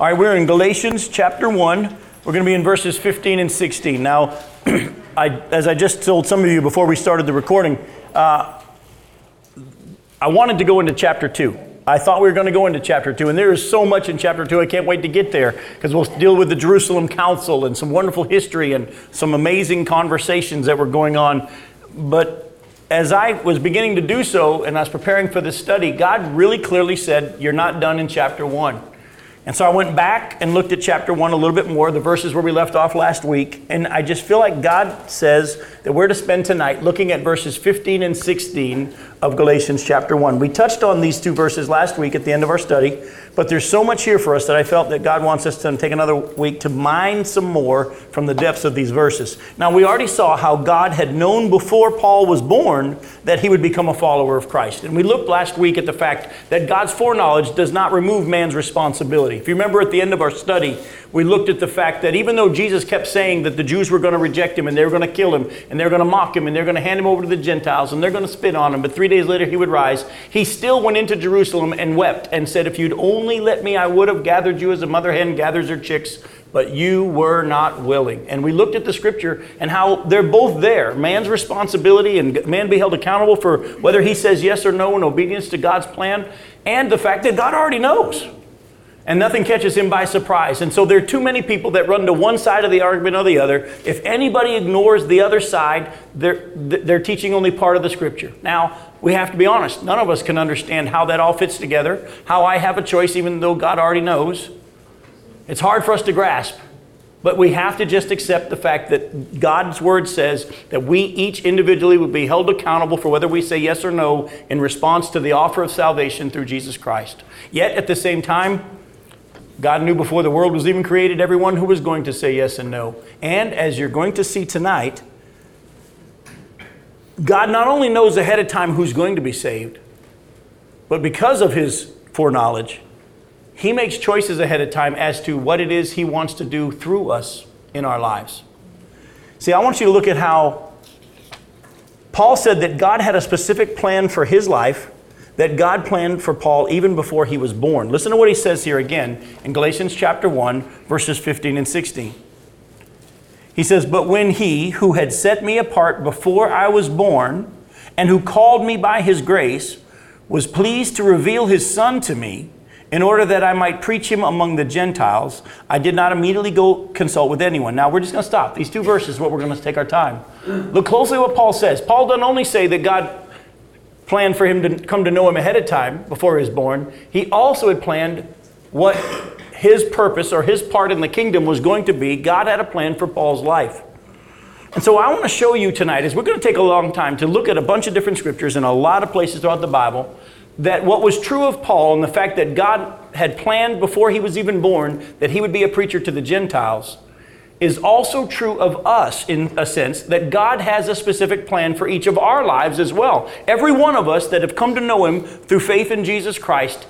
All right, we're in Galatians chapter 1. We're going to be in verses 15 and 16. Now, I, as I just told some of you before we started the recording, uh, I wanted to go into chapter 2. I thought we were going to go into chapter 2, and there is so much in chapter 2. I can't wait to get there because we'll deal with the Jerusalem Council and some wonderful history and some amazing conversations that were going on. But as I was beginning to do so and I was preparing for this study, God really clearly said, You're not done in chapter 1. And so I went back and looked at chapter 1 a little bit more, the verses where we left off last week. And I just feel like God says that we're to spend tonight looking at verses 15 and 16 of Galatians chapter 1. We touched on these two verses last week at the end of our study, but there's so much here for us that I felt that God wants us to take another week to mine some more from the depths of these verses. Now, we already saw how God had known before Paul was born that he would become a follower of Christ. And we looked last week at the fact that God's foreknowledge does not remove man's responsibility. If you remember at the end of our study, we looked at the fact that even though Jesus kept saying that the Jews were going to reject him and they were going to kill him and they're going to mock him and they're going to hand him over to the Gentiles and they're going to spit on him, but three days later he would rise, he still went into Jerusalem and wept and said, If you'd only let me, I would have gathered you as a mother hen gathers her chicks, but you were not willing. And we looked at the scripture and how they're both there. Man's responsibility and man be held accountable for whether he says yes or no in obedience to God's plan, and the fact that God already knows and nothing catches him by surprise. And so there are too many people that run to one side of the argument or the other. If anybody ignores the other side, they're, they're teaching only part of the scripture. Now, we have to be honest. None of us can understand how that all fits together, how I have a choice even though God already knows. It's hard for us to grasp. But we have to just accept the fact that God's word says that we each individually will be held accountable for whether we say yes or no in response to the offer of salvation through Jesus Christ. Yet at the same time, God knew before the world was even created everyone who was going to say yes and no. And as you're going to see tonight, God not only knows ahead of time who's going to be saved, but because of his foreknowledge, he makes choices ahead of time as to what it is he wants to do through us in our lives. See, I want you to look at how Paul said that God had a specific plan for his life that God planned for Paul even before he was born. Listen to what he says here again in Galatians chapter 1, verses 15 and 16. He says, But when he who had set me apart before I was born, and who called me by his grace, was pleased to reveal his Son to me, in order that I might preach him among the Gentiles, I did not immediately go consult with anyone. Now we're just going to stop. These two verses what we're going to take our time. Look closely what Paul says. Paul doesn't only say that God planned for him to come to know him ahead of time before he was born, he also had planned what his purpose or his part in the kingdom was going to be. God had a plan for Paul's life. And so I want to show you tonight is we're going to take a long time to look at a bunch of different scriptures in a lot of places throughout the Bible that what was true of Paul and the fact that God had planned before he was even born that he would be a preacher to the Gentiles is also true of us in a sense that God has a specific plan for each of our lives as well. Every one of us that have come to know Him through faith in Jesus Christ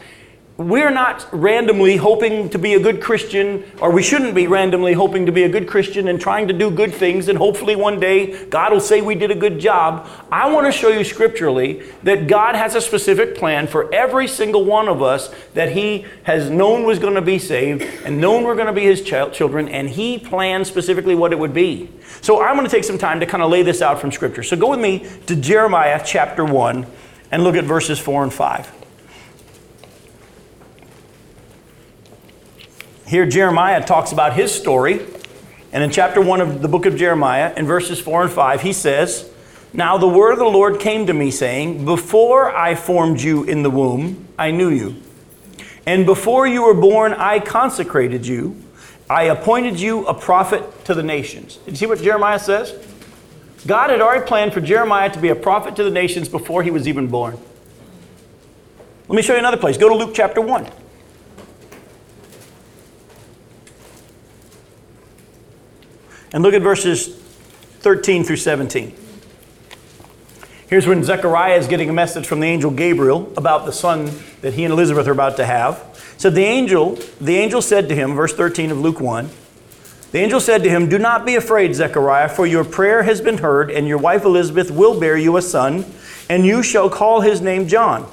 we're not randomly hoping to be a good Christian, or we shouldn't be randomly hoping to be a good Christian and trying to do good things, and hopefully one day God will say we did a good job. I want to show you scripturally that God has a specific plan for every single one of us that He has known was going to be saved and known we're going to be His ch- children, and He planned specifically what it would be. So I'm going to take some time to kind of lay this out from Scripture. So go with me to Jeremiah chapter 1 and look at verses 4 and 5. Here, Jeremiah talks about his story. And in chapter 1 of the book of Jeremiah, in verses 4 and 5, he says, Now the word of the Lord came to me, saying, Before I formed you in the womb, I knew you. And before you were born, I consecrated you. I appointed you a prophet to the nations. Did you see what Jeremiah says? God had already planned for Jeremiah to be a prophet to the nations before he was even born. Let me show you another place. Go to Luke chapter 1. And look at verses 13 through 17. Here's when Zechariah is getting a message from the angel Gabriel about the son that he and Elizabeth are about to have. So the angel, the angel said to him, verse 13 of Luke 1, the angel said to him, Do not be afraid, Zechariah, for your prayer has been heard, and your wife Elizabeth will bear you a son, and you shall call his name John.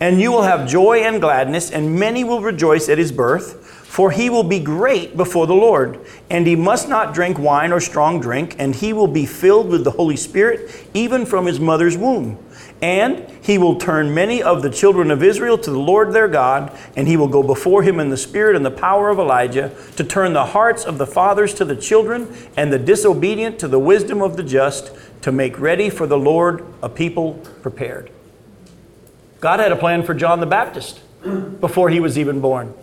And you will have joy and gladness, and many will rejoice at his birth For he will be great before the Lord, and he must not drink wine or strong drink, and he will be filled with the Holy Spirit even from his mother's womb. And he will turn many of the children of Israel to the Lord their God, and he will go before him in the spirit and the power of Elijah to turn the hearts of the fathers to the children, and the disobedient to the wisdom of the just, to make ready for the Lord a people prepared. God had a plan for John the Baptist before he was even born.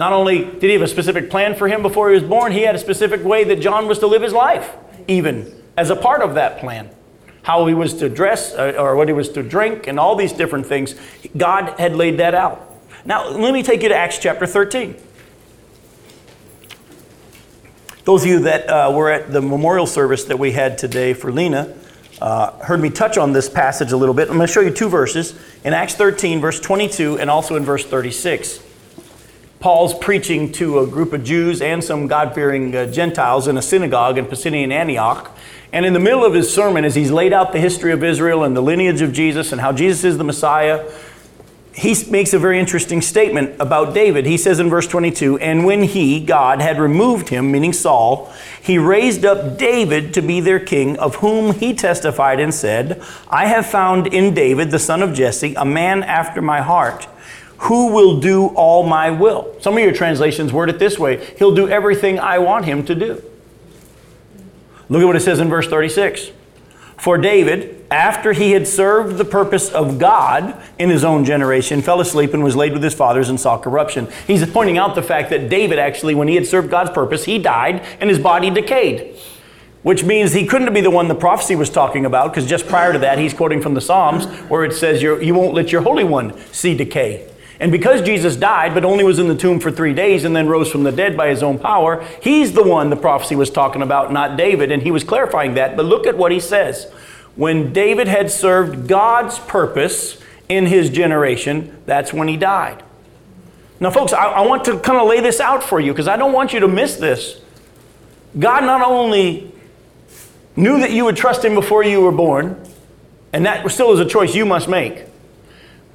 Not only did he have a specific plan for him before he was born, he had a specific way that John was to live his life, even as a part of that plan. How he was to dress uh, or what he was to drink and all these different things. God had laid that out. Now, let me take you to Acts chapter 13. Those of you that uh, were at the memorial service that we had today for Lena uh, heard me touch on this passage a little bit. I'm going to show you two verses in Acts 13, verse 22, and also in verse 36. Paul's preaching to a group of Jews and some God fearing uh, Gentiles in a synagogue in Pisidian Antioch. And in the middle of his sermon, as he's laid out the history of Israel and the lineage of Jesus and how Jesus is the Messiah, he makes a very interesting statement about David. He says in verse 22 And when he, God, had removed him, meaning Saul, he raised up David to be their king, of whom he testified and said, I have found in David, the son of Jesse, a man after my heart who will do all my will. Some of your translations word it this way He'll do everything I want him to do. Look at what it says in verse 36. For David, after he had served the purpose of God in his own generation, fell asleep and was laid with his fathers and saw corruption. He's pointing out the fact that David actually, when he had served God's purpose, he died and his body decayed. Which means he couldn't be the one the prophecy was talking about, because just prior to that, he's quoting from the Psalms, where it says, You won't let your Holy One see decay. And because Jesus died, but only was in the tomb for three days and then rose from the dead by his own power, he's the one the prophecy was talking about, not David. And he was clarifying that. But look at what he says. When David had served God's purpose in his generation, that's when he died. Now, folks, I, I want to kind of lay this out for you because I don't want you to miss this. God not only knew that you would trust him before you were born, and that still is a choice you must make.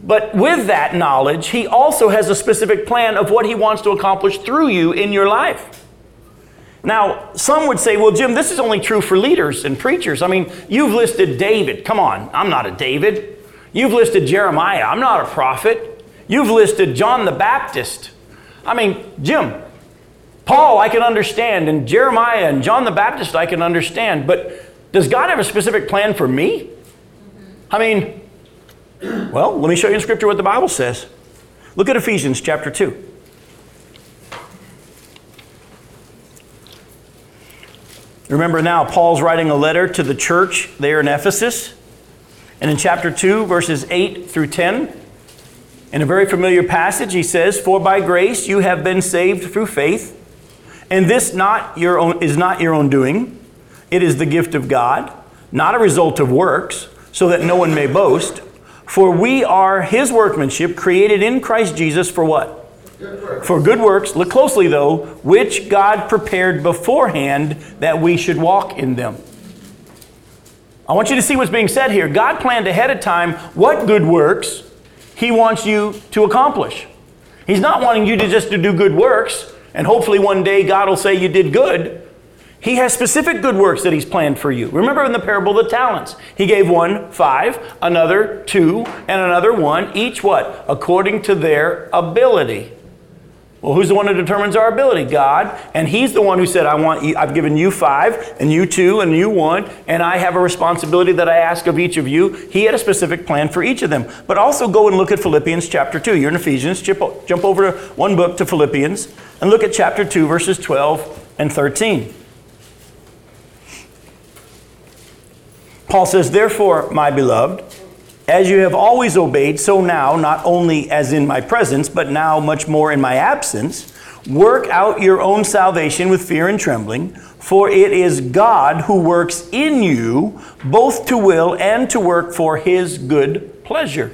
But with that knowledge, he also has a specific plan of what he wants to accomplish through you in your life. Now, some would say, well, Jim, this is only true for leaders and preachers. I mean, you've listed David. Come on, I'm not a David. You've listed Jeremiah. I'm not a prophet. You've listed John the Baptist. I mean, Jim, Paul, I can understand, and Jeremiah and John the Baptist, I can understand. But does God have a specific plan for me? I mean, well, let me show you in Scripture what the Bible says. Look at Ephesians chapter 2. Remember now, Paul's writing a letter to the church there in Ephesus. And in chapter 2, verses 8 through 10, in a very familiar passage, he says, For by grace you have been saved through faith, and this not your own, is not your own doing. It is the gift of God, not a result of works, so that no one may boast. For we are his workmanship, created in Christ Jesus for what? Good for good works. Look closely, though, which God prepared beforehand that we should walk in them. I want you to see what's being said here. God planned ahead of time what good works he wants you to accomplish. He's not wanting you to just to do good works and hopefully one day God will say you did good. He has specific good works that He's planned for you. Remember in the parable of the talents, He gave one five, another two, and another one, each what? According to their ability. Well, who's the one who determines our ability? God. And He's the one who said, I want you, I've given you five, and you two, and you one, and I have a responsibility that I ask of each of you. He had a specific plan for each of them. But also go and look at Philippians chapter 2. You're in Ephesians, jump over to one book to Philippians, and look at chapter 2, verses 12 and 13. Paul says, Therefore, my beloved, as you have always obeyed, so now, not only as in my presence, but now much more in my absence, work out your own salvation with fear and trembling, for it is God who works in you both to will and to work for his good pleasure.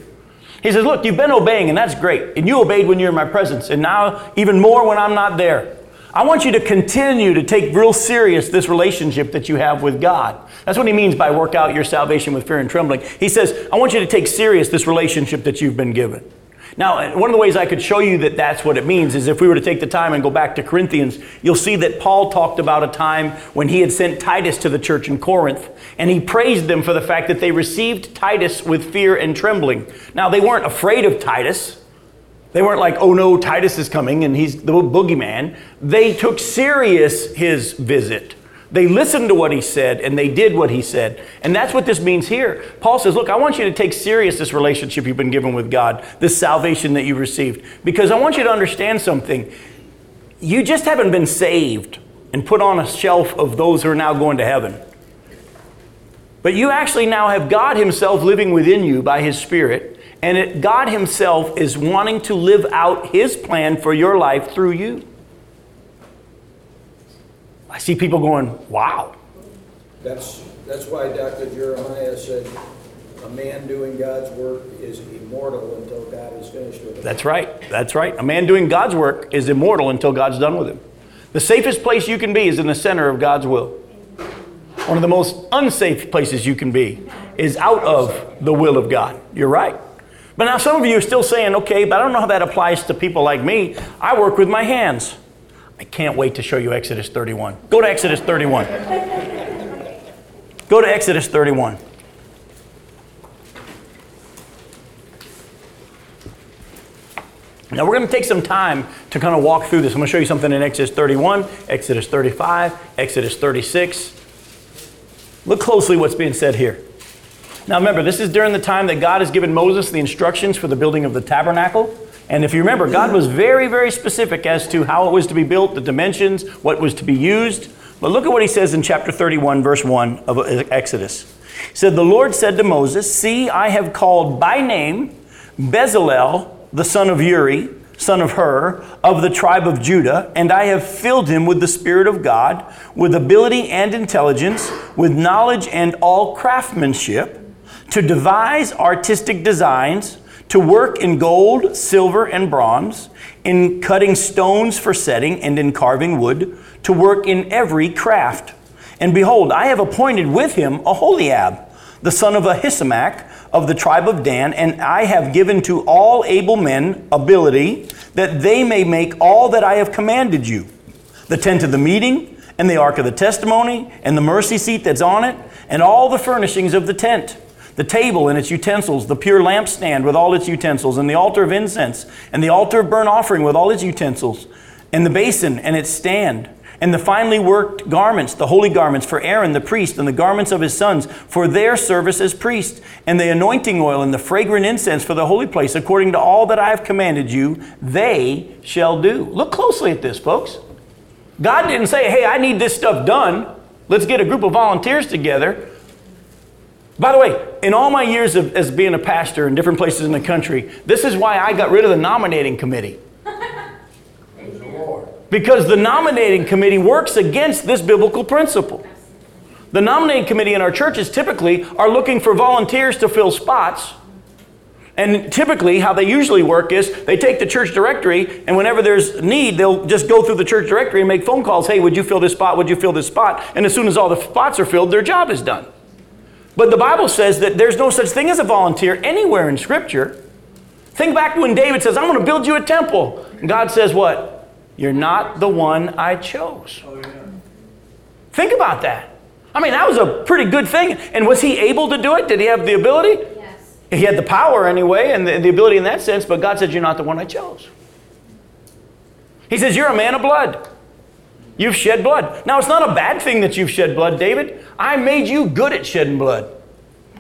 He says, Look, you've been obeying, and that's great. And you obeyed when you're in my presence, and now even more when I'm not there. I want you to continue to take real serious this relationship that you have with God. That's what he means by work out your salvation with fear and trembling. He says, I want you to take serious this relationship that you've been given. Now, uh, one of the ways I could show you that that's what it means is if we were to take the time and go back to Corinthians, you'll see that Paul talked about a time when he had sent Titus to the church in Corinth, and he praised them for the fact that they received Titus with fear and trembling. Now, they weren't afraid of Titus. They weren't like, oh no, Titus is coming and he's the boogeyman. They took serious his visit. They listened to what he said and they did what he said. And that's what this means here. Paul says, Look, I want you to take serious this relationship you've been given with God, this salvation that you received, because I want you to understand something. You just haven't been saved and put on a shelf of those who are now going to heaven. But you actually now have God Himself living within you by His Spirit, and it, God Himself is wanting to live out His plan for your life through you. I see people going, wow. That's, that's why Dr. Jeremiah said, a man doing God's work is immortal until God is finished with him. That's right. That's right. A man doing God's work is immortal until God's done with him. The safest place you can be is in the center of God's will. One of the most unsafe places you can be is out of the will of God. You're right. But now some of you are still saying, okay, but I don't know how that applies to people like me. I work with my hands. I can't wait to show you Exodus 31. Go to Exodus 31. Go to Exodus 31. Now we're going to take some time to kind of walk through this. I'm going to show you something in Exodus 31, Exodus 35, Exodus 36. Look closely what's being said here. Now remember, this is during the time that God has given Moses the instructions for the building of the tabernacle. And if you remember, God was very, very specific as to how it was to be built, the dimensions, what was to be used. But look at what he says in chapter 31, verse 1 of Exodus. He said, The Lord said to Moses, See, I have called by name Bezalel, the son of Uri, son of Hur, of the tribe of Judah, and I have filled him with the Spirit of God, with ability and intelligence, with knowledge and all craftsmanship, to devise artistic designs to work in gold, silver, and bronze, in cutting stones for setting, and in carving wood, to work in every craft. And behold, I have appointed with him Aholiab, the son of Ahisamach, of the tribe of Dan, and I have given to all able men ability that they may make all that I have commanded you the tent of the meeting, and the ark of the testimony, and the mercy seat that's on it, and all the furnishings of the tent the table and its utensils, the pure lampstand with all its utensils, and the altar of incense, and the altar of burnt offering with all its utensils, and the basin and its stand, and the finely worked garments, the holy garments for Aaron the priest, and the garments of his sons for their service as priests, and the anointing oil and the fragrant incense for the holy place, according to all that I have commanded you, they shall do. Look closely at this, folks. God didn't say, hey, I need this stuff done. Let's get a group of volunteers together. By the way, in all my years of, as being a pastor in different places in the country, this is why I got rid of the nominating committee. Because the nominating committee works against this biblical principle. The nominating committee in our churches typically are looking for volunteers to fill spots. And typically, how they usually work is they take the church directory, and whenever there's need, they'll just go through the church directory and make phone calls. Hey, would you fill this spot? Would you fill this spot? And as soon as all the spots are filled, their job is done. But the Bible says that there's no such thing as a volunteer anywhere in Scripture. Think back when David says, I'm going to build you a temple. And God says, What? You're not the one I chose. Oh, yeah. Think about that. I mean, that was a pretty good thing. And was he able to do it? Did he have the ability? Yes. He had the power anyway and the, the ability in that sense, but God said, You're not the one I chose. He says, You're a man of blood. You've shed blood. Now, it's not a bad thing that you've shed blood, David. I made you good at shedding blood.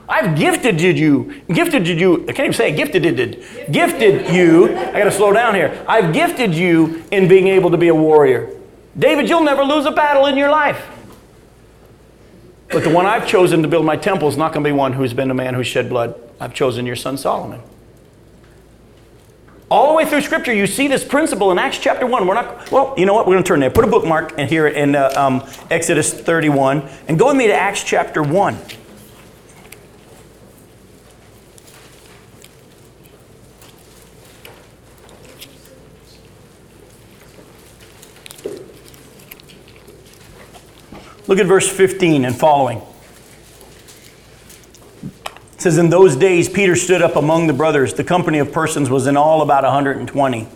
I've gifted you, gifted you, I can't even say gifted it, gifted you, I gotta slow down here. I've gifted you in being able to be a warrior. David, you'll never lose a battle in your life. But the one I've chosen to build my temple is not gonna be one who's been a man who shed blood. I've chosen your son Solomon. All the way through Scripture, you see this principle in Acts chapter 1. We're not, well, you know what? We're going to turn there. Put a bookmark in here in uh, um, Exodus 31 and go with me to Acts chapter 1. Look at verse 15 and following. It says, In those days, Peter stood up among the brothers. The company of persons was in all about 120.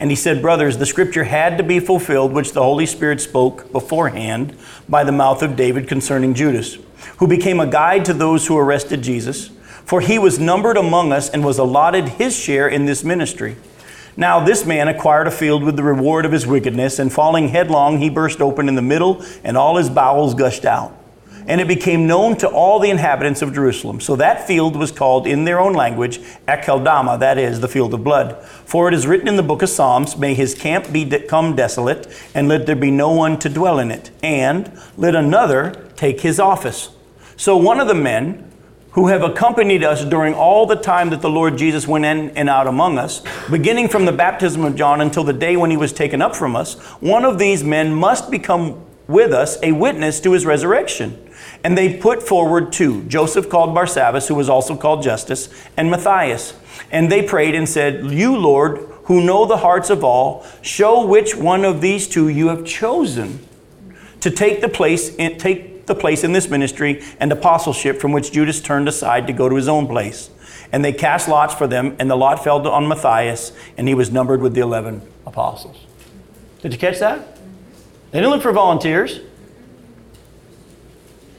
And he said, Brothers, the scripture had to be fulfilled, which the Holy Spirit spoke beforehand by the mouth of David concerning Judas, who became a guide to those who arrested Jesus. For he was numbered among us and was allotted his share in this ministry. Now, this man acquired a field with the reward of his wickedness, and falling headlong, he burst open in the middle, and all his bowels gushed out. And it became known to all the inhabitants of Jerusalem. So that field was called in their own language Akeldama, that is, the field of blood. For it is written in the book of Psalms, May his camp become desolate, and let there be no one to dwell in it, and let another take his office. So one of the men, who have accompanied us during all the time that the Lord Jesus went in and out among us, beginning from the baptism of John until the day when he was taken up from us, one of these men must become with us a witness to his resurrection. And they put forward two Joseph called Barsabbas, who was also called Justus, and Matthias. And they prayed and said, You, Lord, who know the hearts of all, show which one of these two you have chosen to take the place, take the place in this ministry and apostleship from which Judas turned aside to go to his own place. And they cast lots for them, and the lot fell on Matthias, and he was numbered with the 11 apostles. Did you catch that? They didn't look for volunteers.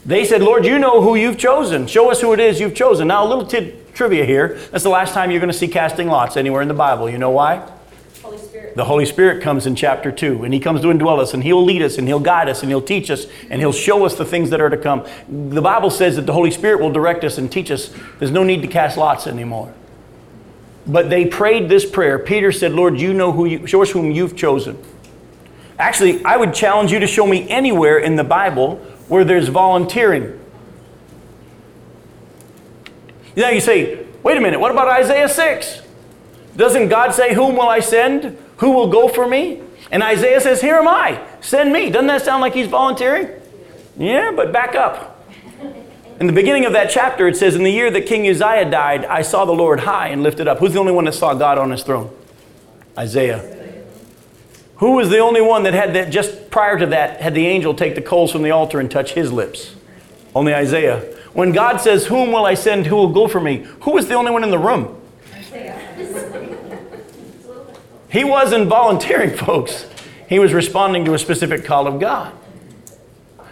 They said, Lord, you know who you've chosen. Show us who it is you've chosen. Now, a little t- trivia here. That's the last time you're going to see casting lots anywhere in the Bible. You know why? Holy Spirit. The Holy Spirit comes in chapter 2, and He comes to indwell us, and He'll lead us, and He'll guide us, and He'll teach us, and He'll show us the things that are to come. The Bible says that the Holy Spirit will direct us and teach us. There's no need to cast lots anymore. But they prayed this prayer. Peter said, Lord, you know who you, show us whom you've chosen. Actually, I would challenge you to show me anywhere in the Bible where there's volunteering. Now you say, wait a minute, what about Isaiah 6? Doesn't God say, Whom will I send? Who will go for me? And Isaiah says, Here am I, send me. Doesn't that sound like he's volunteering? Yeah, but back up. In the beginning of that chapter, it says, In the year that King Uzziah died, I saw the Lord high and lifted up. Who's the only one that saw God on his throne? Isaiah. Who was the only one that had that, just prior to that, had the angel take the coals from the altar and touch his lips? Only Isaiah. When God says, Whom will I send? Who will go for me? Who was the only one in the room? He wasn't volunteering, folks. He was responding to a specific call of God.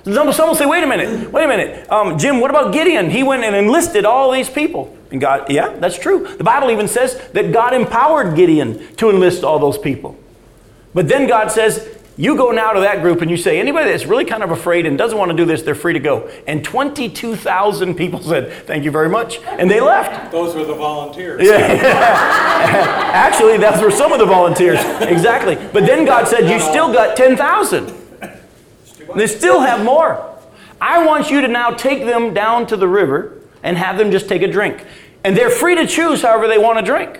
Some, will say, wait a minute, wait a minute. Um, Jim, what about Gideon? He went and enlisted all these people. And God, yeah, that's true. The Bible even says that God empowered Gideon to enlist all those people. But then God says, you go now to that group and you say, anybody that's really kind of afraid and doesn't want to do this, they're free to go. And 22,000 people said, thank you very much. And they left. Those were the volunteers. Yeah. Actually, those were some of the volunteers. Exactly. But then God said, you still got 10,000. They still have more. I want you to now take them down to the river and have them just take a drink. And they're free to choose however they want to drink.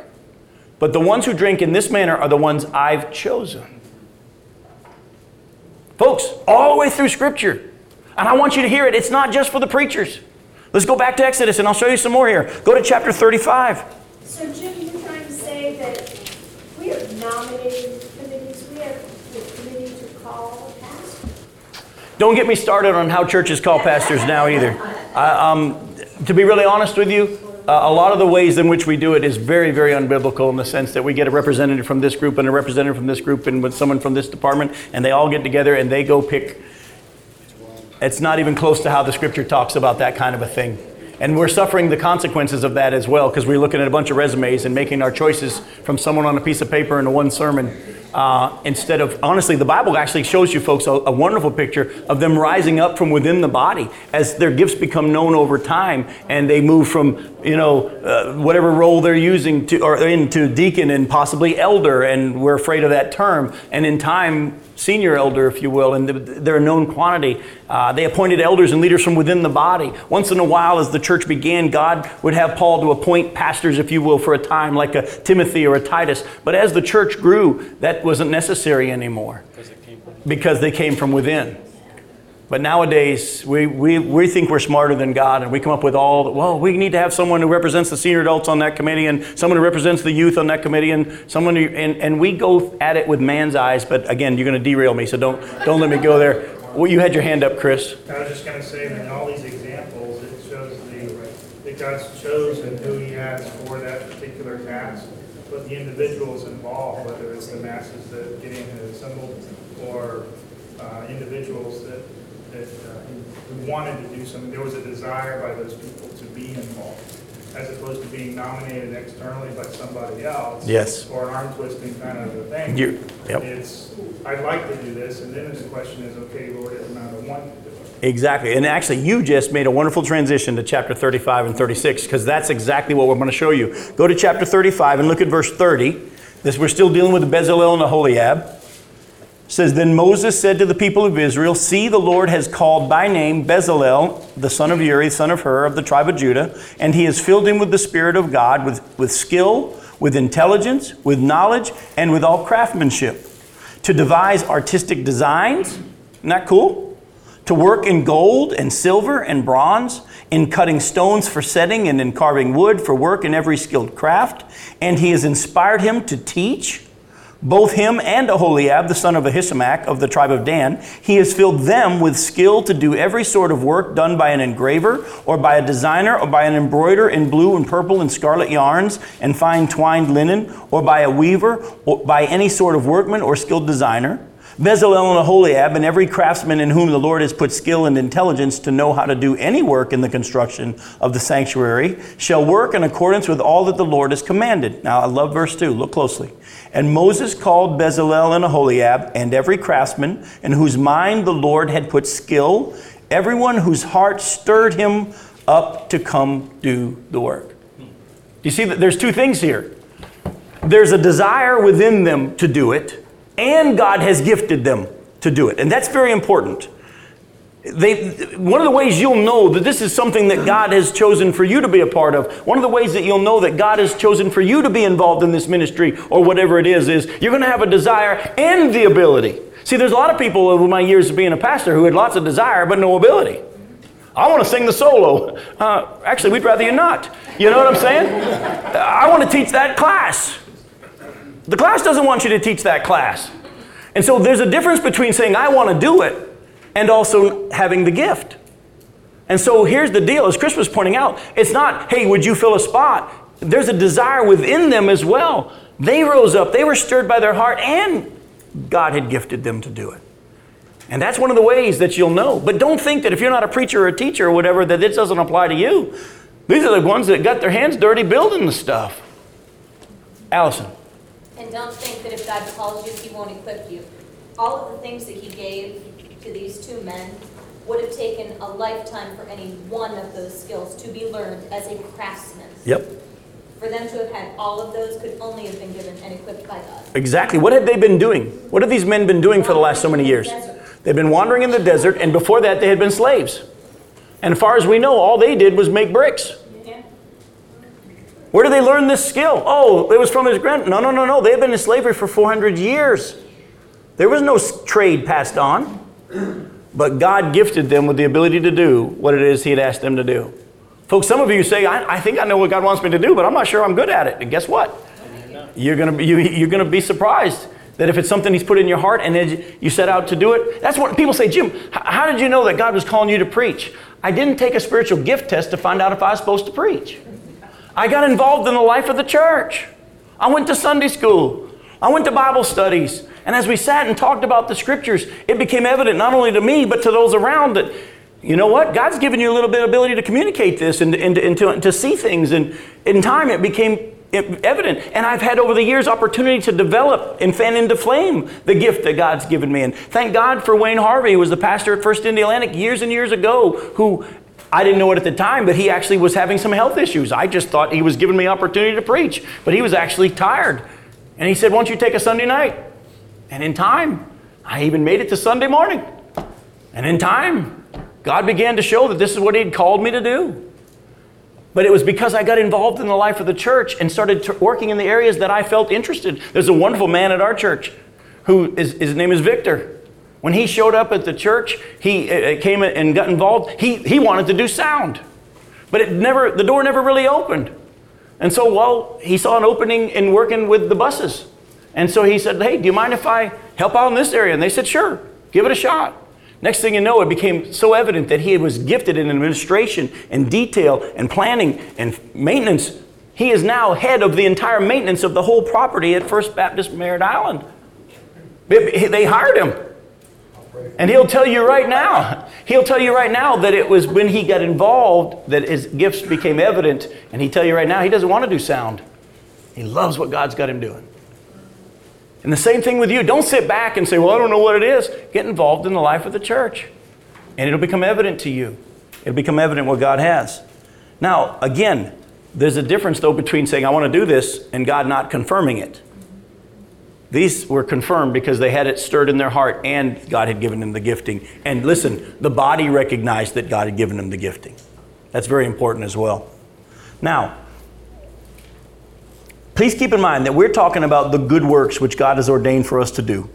But the ones who drink in this manner are the ones I've chosen. Folks, all the way through Scripture. And I want you to hear it. It's not just for the preachers. Let's go back to Exodus and I'll show you some more here. Go to chapter 35. So, Jim, you're trying to say that we are nominating committees, we have the committee to call pastors? Don't get me started on how churches call pastors now either. I, um, to be really honest with you, uh, a lot of the ways in which we do it is very, very unbiblical in the sense that we get a representative from this group and a representative from this group and with someone from this department, and they all get together and they go pick. It's not even close to how the scripture talks about that kind of a thing. And we're suffering the consequences of that as well because we're looking at a bunch of resumes and making our choices from someone on a piece of paper in one sermon uh, instead of, honestly, the Bible actually shows you folks a, a, wonderful picture of them rising up from within the body as their gifts become known over time and they move from, you know, uh, whatever role they're using to, or into deacon and possibly elder, and we're afraid of that term. And in time, senior elder, if you will, and they're a known quantity. Uh, they appointed elders and leaders from within the body. Once in a while, as the church began, God would have Paul to appoint pastors, if you will, for a time, like a Timothy or a Titus. But as the church grew, that wasn't necessary anymore because they came from within. But nowadays, we, we, we think we're smarter than God, and we come up with all, well, we need to have someone who represents the senior adults on that committee, and someone who represents the youth on that committee, and someone who, and, and we go at it with man's eyes, but again, you're going to derail me, so don't, don't let me go there. Well, you had your hand up, Chris. I was just going to say that in all these examples, it shows the, that God's chosen who He has for that particular task, but the individuals involved, whether it's the masses that get assembled, or uh, individuals that, that uh, who wanted to do something, there was a desire by those people to be involved, as opposed to being nominated externally by somebody else. Yes. Or an arm twisting kind of a thing. You- yep. It's, I'd like to do this, and then the question is, okay, Lord, am I the one to do it? Exactly. And actually, you just made a wonderful transition to chapter 35 and 36 because that's exactly what we're going to show you. Go to chapter 35 and look at verse 30. This we're still dealing with the Bezalel and Aholiab. Says then Moses said to the people of Israel, "See, the Lord has called by name Bezalel, the son of Uri, son of Hur, of the tribe of Judah, and he has filled him with the spirit of God, with, with skill, with intelligence, with knowledge, and with all craftsmanship, to devise artistic designs." Isn't that cool? to work in gold and silver and bronze, in cutting stones for setting and in carving wood for work in every skilled craft. And he has inspired him to teach, both him and Aholiab, the son of Ahisamach of the tribe of Dan. He has filled them with skill to do every sort of work done by an engraver, or by a designer, or by an embroiderer in blue and purple and scarlet yarns and fine twined linen, or by a weaver, or by any sort of workman or skilled designer. Bezalel and Aholiab, and every craftsman in whom the Lord has put skill and intelligence to know how to do any work in the construction of the sanctuary, shall work in accordance with all that the Lord has commanded. Now, I love verse 2. Look closely. And Moses called Bezalel and Aholiab, and every craftsman in whose mind the Lord had put skill, everyone whose heart stirred him up to come do the work. You see that there's two things here? There's a desire within them to do it, and God has gifted them to do it. And that's very important. They, one of the ways you'll know that this is something that God has chosen for you to be a part of, one of the ways that you'll know that God has chosen for you to be involved in this ministry or whatever it is, is you're going to have a desire and the ability. See, there's a lot of people over my years of being a pastor who had lots of desire but no ability. I want to sing the solo. Uh, actually, we'd rather you not. You know what I'm saying? I want to teach that class. The class doesn't want you to teach that class. And so there's a difference between saying, I want to do it, and also having the gift. And so here's the deal, as Chris was pointing out, it's not, hey, would you fill a spot? There's a desire within them as well. They rose up, they were stirred by their heart, and God had gifted them to do it. And that's one of the ways that you'll know. But don't think that if you're not a preacher or a teacher or whatever, that this doesn't apply to you. These are the ones that got their hands dirty building the stuff. Allison. And don't think that if God calls you, He won't equip you. All of the things that He gave to these two men would have taken a lifetime for any one of those skills to be learned as a craftsman. Yep. For them to have had all of those could only have been given and equipped by God. Exactly. What had they been doing? What have these men been doing for the last so many years? They've been wandering in the desert, and before that, they had been slaves. And as far as we know, all they did was make bricks. Yeah. Where did they learn this skill? Oh, it was from his grand. No, no, no, no. They had been in slavery for 400 years. There was no trade passed on. But God gifted them with the ability to do what it is He had asked them to do. Folks, some of you say, I, I think I know what God wants me to do, but I'm not sure I'm good at it. And guess what? You're going you, you're going to be surprised that if it's something He's put in your heart and then you set out to do it. That's what people say, Jim, how did you know that God was calling you to preach? I didn't take a spiritual gift test to find out if I was supposed to preach. I got involved in the life of the church. I went to Sunday school. I went to Bible studies. And as we sat and talked about the scriptures, it became evident not only to me, but to those around that, you know what? God's given you a little bit of ability to communicate this and, and, and, to, to see things. And in time, it became evident. And I've had over the years opportunity to develop and fan into flame the gift that God's given me. And thank God for Wayne Harvey, who was the pastor at First Indialantic years and years ago, who I didn't know it at the time, but he actually was having some health issues. I just thought he was giving me opportunity to preach, but he was actually tired. And he said, Why don't you take a Sunday night? And in time, I even made it to Sunday morning. And in time, God began to show that this is what He had called me to do. But it was because I got involved in the life of the church and started t- working in the areas that I felt interested. There's a wonderful man at our church who is, his name is Victor. When he showed up at the church, he uh, came and got involved. He, he wanted to do sound, but it never, the door never really opened. And so, well, he saw an opening in working with the buses. And so he said, Hey, do you mind if I help out in this area? And they said, Sure, give it a shot. Next thing you know, it became so evident that he was gifted in administration and detail and planning and maintenance. He is now head of the entire maintenance of the whole property at First Baptist Merritt Island. They hired him. And he'll tell you right now, he'll tell you right now that it was when he got involved that his gifts became evident. And he tell you right now, he doesn't want to do sound. He loves what God's got him doing. And the same thing with you. Don't sit back and say, well, I don't know what it is. Get involved in the life of the church. And it'll become evident to you. It'll become evident what God has. Now, again, there's a difference, though, between saying, I want to do this and God not confirming it. These were confirmed because they had it stirred in their heart and God had given them the gifting. And listen, the body recognized that God had given them the gifting. That's very important as well. Now, please keep in mind that we're talking about the good works which God has ordained for us to do.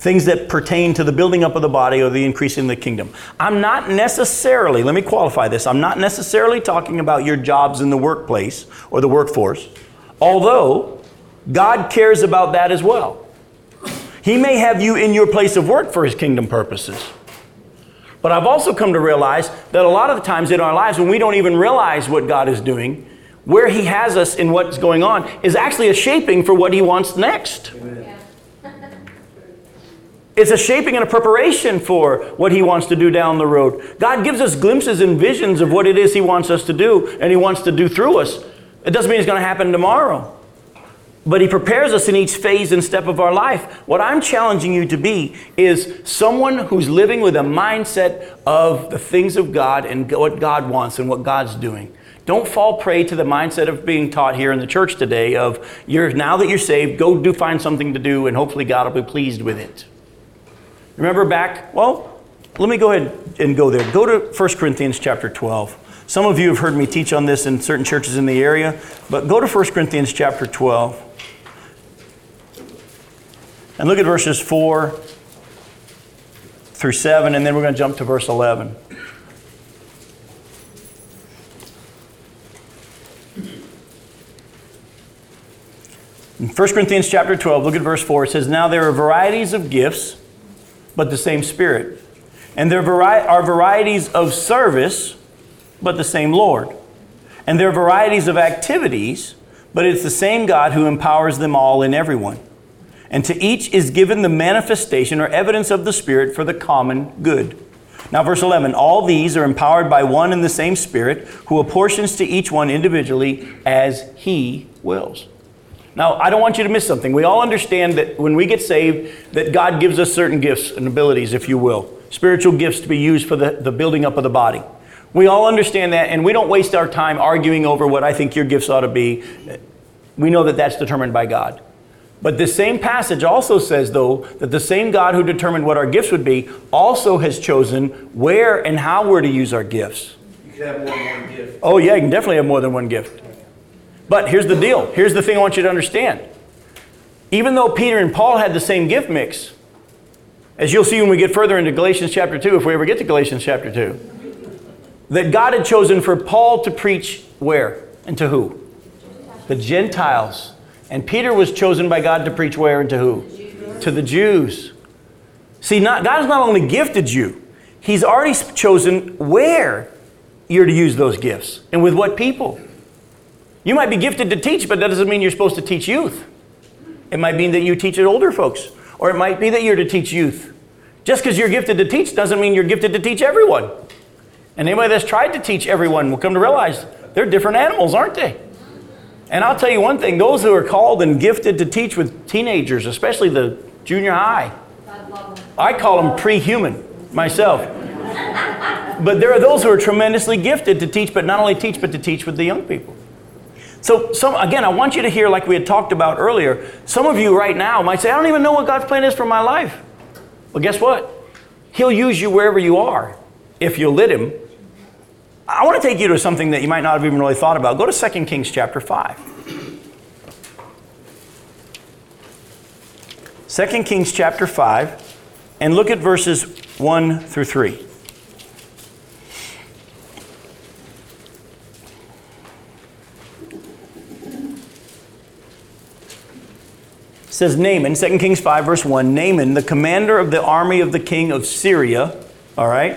Things that pertain to the building up of the body or the increasing the kingdom. I'm not necessarily, let me qualify this, I'm not necessarily talking about your jobs in the workplace or the workforce, although God cares about that as well. He may have you in your place of work for his kingdom purposes. But I've also come to realize that a lot of the times in our lives, when we don't even realize what God is doing, where He has us in what's going on is actually a shaping for what He wants next. It's a shaping and a preparation for what He wants to do down the road. God gives us glimpses and visions of what it is He wants us to do and He wants to do through us. It doesn't mean it's going to happen tomorrow. But He prepares us in each phase and step of our life. What I'm challenging you to be is someone who's living with a mindset of the things of God and what God wants and what God's doing. Don't fall prey to the mindset of being taught here in the church today of you're now that you're saved, go do find something to do and hopefully God will be pleased with it. Remember back, well, let me go ahead and go there. Go to 1 Corinthians chapter 12. Some of you have heard me teach on this in certain churches in the area, but go to 1 Corinthians chapter 12. And look at verses 4 through 7, and then we're going to jump to verse 11. In 1 Corinthians chapter 12, look at verse 4. It says, Now there are varieties of gifts, but the same Spirit. And there are varieties of service, but the same Lord. And there are varieties of activities, but it's the same God who empowers them all in everyone. And to each is given the manifestation or evidence of the Spirit for the common good. Now, verse 11 all these are empowered by one and the same Spirit, who apportions to each one individually as he wills. Now, I don't want you to miss something. We all understand that when we get saved, that God gives us certain gifts and abilities, if you will, spiritual gifts to be used for the, the building up of the body. We all understand that, and we don't waste our time arguing over what I think your gifts ought to be. We know that that's determined by God. But this same passage also says, though, that the same God who determined what our gifts would be also has chosen where and how we're to use our gifts. You can have more than one gift. Oh, yeah, you can definitely have more than one gift. But here's the deal. Here's the thing I want you to understand. Even though Peter and Paul had the same gift mix, as you'll see when we get further into Galatians chapter 2, if we ever get to Galatians chapter 2, that God had chosen for Paul to preach where and to who? The Gentiles. And Peter was chosen by God to preach where and to who? To the Jews. See, not, God has not only gifted you, He's already chosen where you're to use those gifts and with what people. You might be gifted to teach, but that doesn't mean you're supposed to teach youth. It might mean that you teach at older folks, or it might be that you're to teach youth. Just because you're gifted to teach doesn't mean you're gifted to teach everyone. And anybody that's tried to teach everyone will come to realize they're different animals, aren't they? And I'll tell you one thing those who are called and gifted to teach with teenagers, especially the junior high, I call them pre human myself. but there are those who are tremendously gifted to teach, but not only teach, but to teach with the young people. So, some, again, I want you to hear, like we had talked about earlier, some of you right now might say, I don't even know what God's plan is for my life. Well, guess what? He'll use you wherever you are if you'll let Him. I want to take you to something that you might not have even really thought about. Go to 2 Kings chapter 5. 2 Kings chapter 5, and look at verses 1 through 3. says Naaman, 2 Kings 5, verse 1 Naaman, the commander of the army of the king of Syria, all right,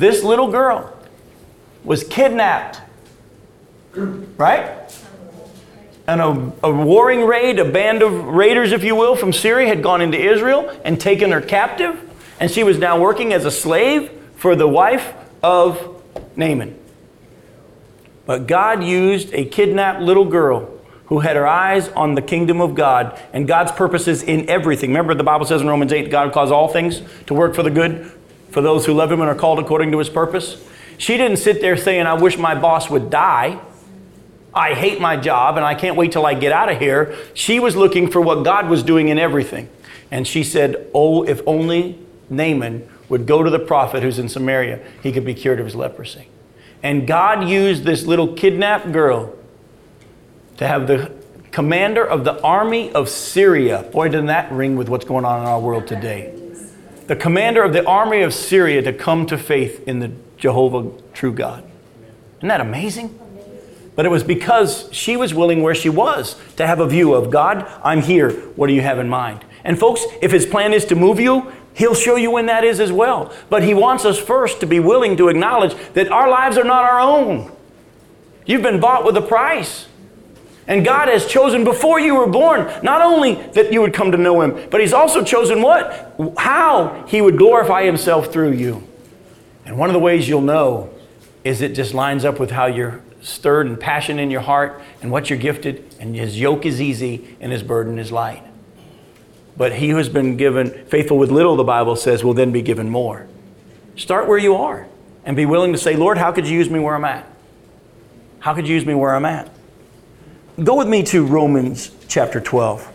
This little girl was kidnapped, right? And a, a warring raid, a band of raiders, if you will, from Syria had gone into Israel and taken her captive. And she was now working as a slave for the wife of Naaman. But God used a kidnapped little girl who had her eyes on the kingdom of God and God's purposes in everything. Remember, the Bible says in Romans 8, God caused all things to work for the good for those who love Him and are called according to His purpose. She didn't sit there saying, I wish my boss would die. I hate my job and I can't wait till I get out of here. She was looking for what God was doing in everything. And she said, Oh, if only Naaman would go to the prophet who's in Samaria, he could be cured of his leprosy. And God used this little kidnapped girl to have the commander of the army of Syria. Boy, doesn't that ring with what's going on in our world today. The commander of the army of Syria to come to faith in the Jehovah true God. Isn't that amazing? But it was because she was willing where she was to have a view of God, I'm here. What do you have in mind? And folks, if his plan is to move you, He'll show you when that is as well. But He wants us first to be willing to acknowledge that our lives are not our own. You've been bought with a price. And God has chosen before you were born, not only that you would come to know Him, but He's also chosen what? How He would glorify Himself through you. And one of the ways you'll know is it just lines up with how you're stirred and passion in your heart and what you're gifted, and His yoke is easy and His burden is light. But he who has been given faithful with little, the Bible says, will then be given more. Start where you are and be willing to say, Lord, how could you use me where I'm at? How could you use me where I'm at? Go with me to Romans chapter 12.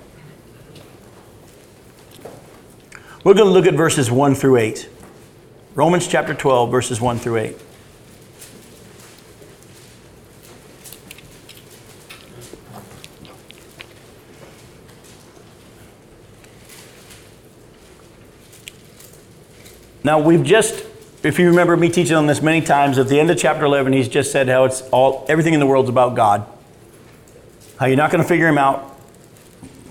We're going to look at verses 1 through 8. Romans chapter 12, verses 1 through 8. Now, we've just, if you remember me teaching on this many times, at the end of chapter 11, he's just said how it's all, everything in the world's about God. How you're not going to figure him out.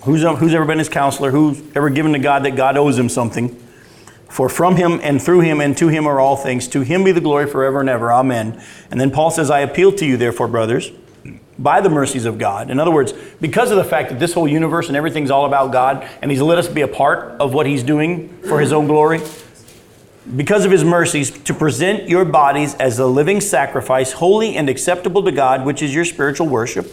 Who's, who's ever been his counselor? Who's ever given to God that God owes him something? For from him and through him and to him are all things. To him be the glory forever and ever. Amen. And then Paul says, I appeal to you, therefore, brothers, by the mercies of God. In other words, because of the fact that this whole universe and everything's all about God, and he's let us be a part of what he's doing for his own glory, because of his mercies, to present your bodies as a living sacrifice, holy and acceptable to God, which is your spiritual worship.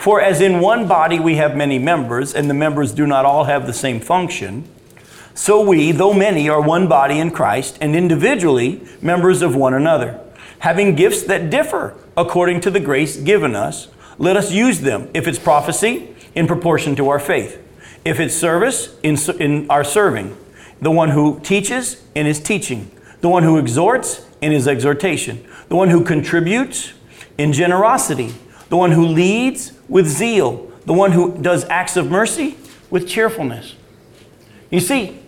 For as in one body we have many members, and the members do not all have the same function, so we, though many, are one body in Christ, and individually members of one another. Having gifts that differ according to the grace given us, let us use them. If it's prophecy, in proportion to our faith. If it's service, in, in our serving. The one who teaches, in his teaching. The one who exhorts, in his exhortation the one who contributes in generosity, the one who leads with zeal, the one who does acts of mercy with cheerfulness. You see,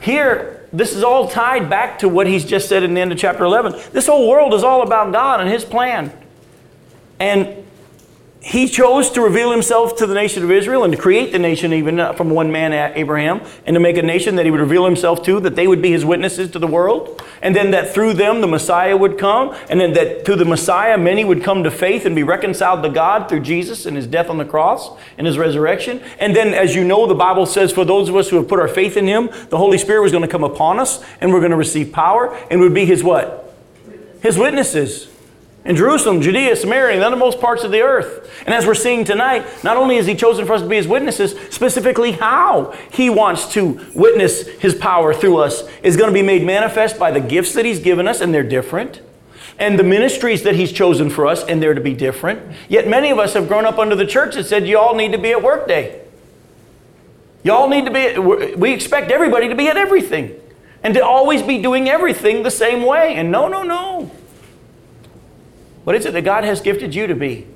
here, this is all tied back to what he's just said in the end of chapter 11. This whole world is all about God and his plan. And he chose to reveal himself to the nation of Israel and to create the nation even uh, from one man, Abraham, and to make a nation that he would reveal himself to, that they would be his witnesses to the world. And then that through them the Messiah would come. And then that through the Messiah many would come to faith and be reconciled to God through Jesus and his death on the cross and his resurrection. And then, as you know, the Bible says for those of us who have put our faith in him, the Holy Spirit was going to come upon us and we're going to receive power and would be his what? His witnesses in Jerusalem, Judea, Samaria, and the uttermost parts of the earth. And as we're seeing tonight, not only is He chosen for us to be His witnesses, specifically how He wants to witness His power through us is going to be made manifest by the gifts that He's given us, and they're different, and the ministries that He's chosen for us, and they're to be different. Yet many of us have grown up under the church that said, You all need to be at work day. Y'all need to be, we expect everybody to be at everything and to always be doing everything the same way. And no, no, no. What is it that God has gifted you to be?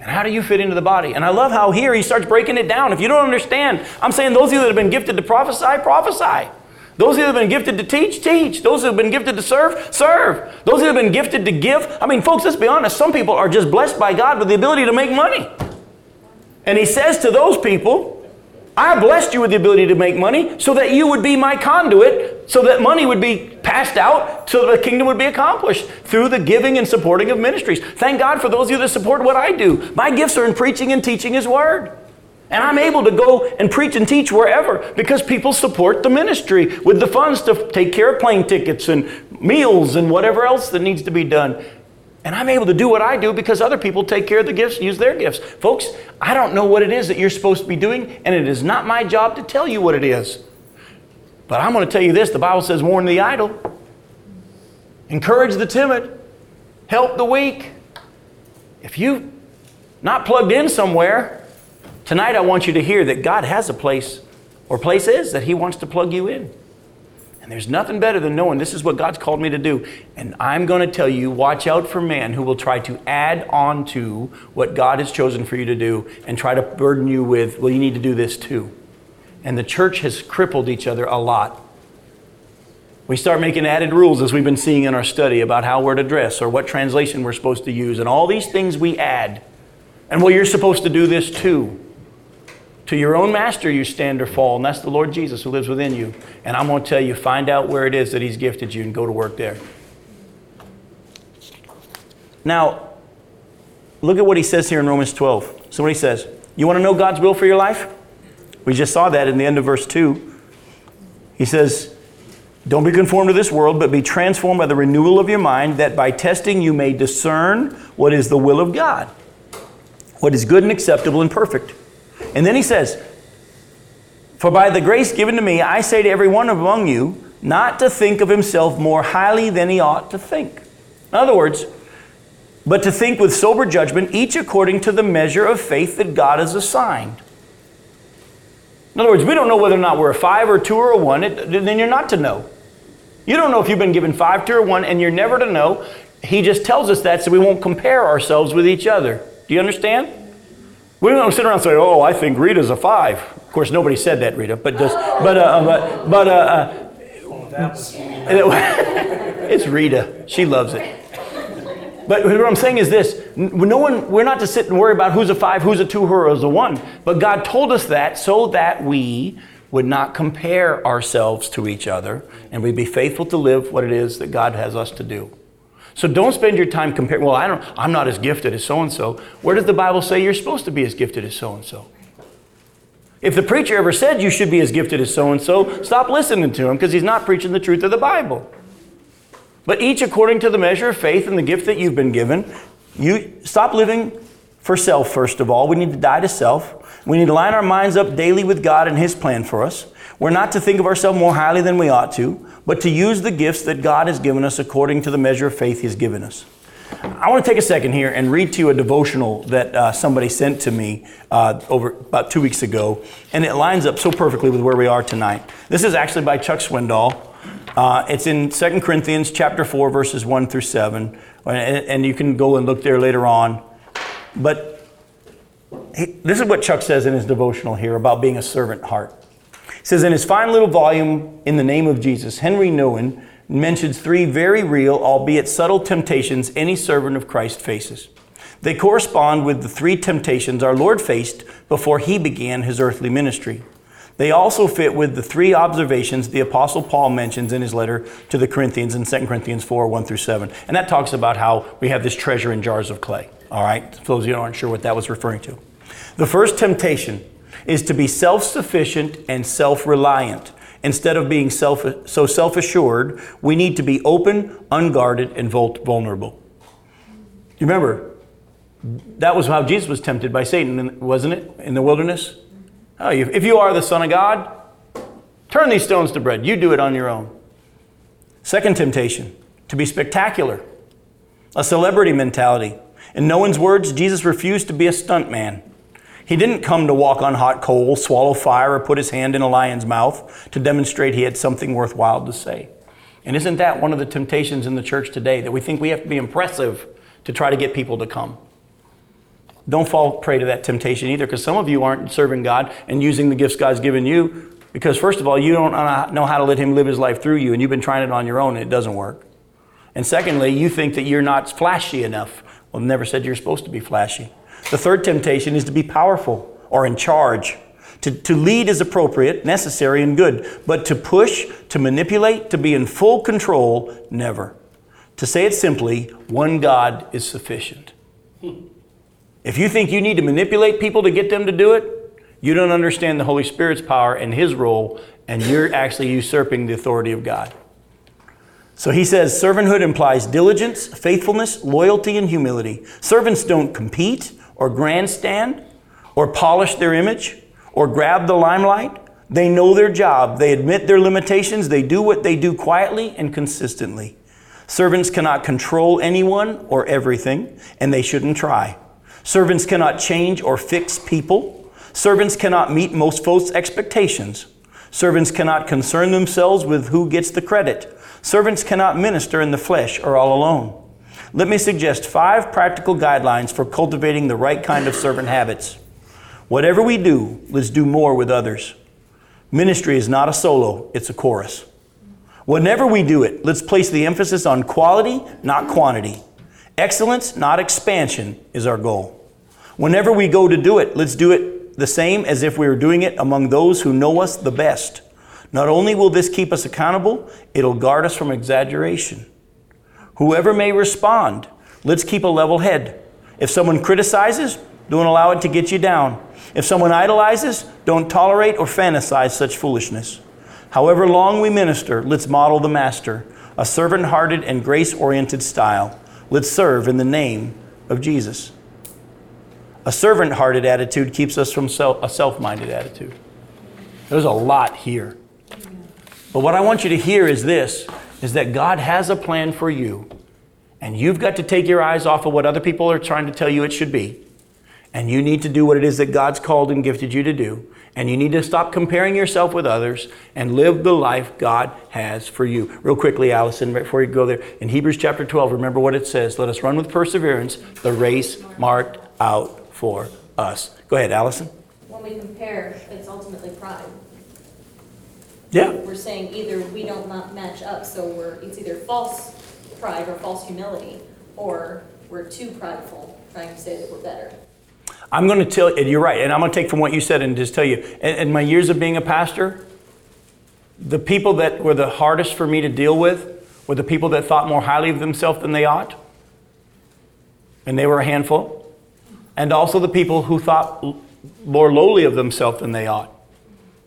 And how do you fit into the body? And I love how here he starts breaking it down. If you don't understand, I'm saying those of you that have been gifted to prophesy, prophesy. Those of you that have been gifted to teach, teach. Those who have been gifted to serve, serve. Those who have been gifted to give. I mean, folks, let's be honest. Some people are just blessed by God with the ability to make money. And he says to those people, I blessed you with the ability to make money so that you would be my conduit, so that money would be passed out, so that the kingdom would be accomplished through the giving and supporting of ministries. Thank God for those of you that support what I do. My gifts are in preaching and teaching His Word. And I'm able to go and preach and teach wherever because people support the ministry with the funds to take care of plane tickets and meals and whatever else that needs to be done. And I'm able to do what I do because other people take care of the gifts, use their gifts. Folks, I don't know what it is that you're supposed to be doing, and it is not my job to tell you what it is. But I'm going to tell you this the Bible says, warn the idle, encourage the timid, help the weak. If you not plugged in somewhere, tonight I want you to hear that God has a place or places that He wants to plug you in. And there's nothing better than knowing this is what God's called me to do. And I'm going to tell you watch out for man who will try to add on to what God has chosen for you to do and try to burden you with, well, you need to do this too. And the church has crippled each other a lot. We start making added rules as we've been seeing in our study about how we're to dress or what translation we're supposed to use, and all these things we add. And well, you're supposed to do this too. To your own master you stand or fall, and that's the Lord Jesus who lives within you. And I'm going to tell you, find out where it is that He's gifted you and go to work there. Now, look at what He says here in Romans 12. So, what He says, You want to know God's will for your life? We just saw that in the end of verse 2. He says, Don't be conformed to this world, but be transformed by the renewal of your mind, that by testing you may discern what is the will of God, what is good and acceptable and perfect. And then he says, For by the grace given to me, I say to every one among you, not to think of himself more highly than he ought to think. In other words, but to think with sober judgment, each according to the measure of faith that God has assigned. In other words, we don't know whether or not we're a five or two or a one, it, then you're not to know. You don't know if you've been given five, two, or one, and you're never to know. He just tells us that so we won't compare ourselves with each other. Do you understand? We don't sit around and say, "Oh, I think Rita's a five. Of course, nobody said that, Rita, but just, but, uh, but, but, uh, uh, it's Rita. She loves it. But what I'm saying is this: no one, we're not to sit and worry about who's a five, who's a two, who's a one. But God told us that so that we would not compare ourselves to each other, and we'd be faithful to live what it is that God has us to do. So don't spend your time comparing, well, I don't, I'm not as gifted as so and so. Where does the Bible say you're supposed to be as gifted as so and so? If the preacher ever said you should be as gifted as so and so, stop listening to him because he's not preaching the truth of the Bible. But each according to the measure of faith and the gift that you've been given, you stop living for self, first of all. We need to die to self. We need to line our minds up daily with God and His plan for us. We're not to think of ourselves more highly than we ought to but to use the gifts that God has given us according to the measure of faith He's given us. I want to take a second here and read to you a devotional that uh, somebody sent to me uh, over about two weeks ago, and it lines up so perfectly with where we are tonight. This is actually by Chuck Swindoll. Uh, it's in 2 Corinthians chapter 4, verses 1 through 7, and, and you can go and look there later on. But he, this is what Chuck says in his devotional here about being a servant heart says in his fine little volume, In the Name of Jesus, Henri Nouwen mentions three very real, albeit subtle temptations any servant of Christ faces. They correspond with the three temptations our Lord faced before he began his earthly ministry. They also fit with the three observations the Apostle Paul mentions in his letter to the Corinthians in 2 Corinthians 4 1 through 7. And that talks about how we have this treasure in jars of clay. All right? For those of you who aren't sure what that was referring to. The first temptation is to be self sufficient and self reliant. Instead of being self, so self assured, we need to be open, unguarded, and vulnerable. You remember, that was how Jesus was tempted by Satan, wasn't it, in the wilderness? Oh, if you are the Son of God, turn these stones to bread. You do it on your own. Second temptation, to be spectacular, a celebrity mentality. In Nouwen's words, Jesus refused to be a stunt man. He didn't come to walk on hot coals, swallow fire, or put his hand in a lion's mouth to demonstrate he had something worthwhile to say. And isn't that one of the temptations in the church today that we think we have to be impressive to try to get people to come? Don't fall prey to that temptation either, because some of you aren't serving God and using the gifts God's given you because, first of all, you don't know how to let Him live His life through you, and you've been trying it on your own and it doesn't work. And secondly, you think that you're not flashy enough. Well, never said you're supposed to be flashy. The third temptation is to be powerful or in charge. To, to lead is appropriate, necessary, and good, but to push, to manipulate, to be in full control, never. To say it simply, one God is sufficient. If you think you need to manipulate people to get them to do it, you don't understand the Holy Spirit's power and His role, and you're actually usurping the authority of God. So he says servanthood implies diligence, faithfulness, loyalty, and humility. Servants don't compete or grandstand or polish their image or grab the limelight. They know their job. They admit their limitations. They do what they do quietly and consistently. Servants cannot control anyone or everything, and they shouldn't try. Servants cannot change or fix people. Servants cannot meet most folks' expectations. Servants cannot concern themselves with who gets the credit. Servants cannot minister in the flesh or all alone. Let me suggest five practical guidelines for cultivating the right kind of servant habits. Whatever we do, let's do more with others. Ministry is not a solo, it's a chorus. Whenever we do it, let's place the emphasis on quality, not quantity. Excellence, not expansion, is our goal. Whenever we go to do it, let's do it the same as if we were doing it among those who know us the best. Not only will this keep us accountable, it'll guard us from exaggeration. Whoever may respond, let's keep a level head. If someone criticizes, don't allow it to get you down. If someone idolizes, don't tolerate or fantasize such foolishness. However long we minister, let's model the Master, a servant hearted and grace oriented style. Let's serve in the name of Jesus. A servant hearted attitude keeps us from self, a self minded attitude. There's a lot here. But what I want you to hear is this is that God has a plan for you. And you've got to take your eyes off of what other people are trying to tell you it should be. And you need to do what it is that God's called and gifted you to do. And you need to stop comparing yourself with others and live the life God has for you. Real quickly, Allison, before you go there, in Hebrews chapter 12, remember what it says. Let us run with perseverance the race marked out for us. Go ahead, Allison. When we compare, it's ultimately pride. Yeah. We're saying either we don't match up, so we're, it's either false pride or false humility, or we're too prideful, trying to say that we're better. I'm going to tell you, you're right, and I'm going to take from what you said and just tell you. In, in my years of being a pastor, the people that were the hardest for me to deal with were the people that thought more highly of themselves than they ought, and they were a handful, and also the people who thought more lowly of themselves than they ought,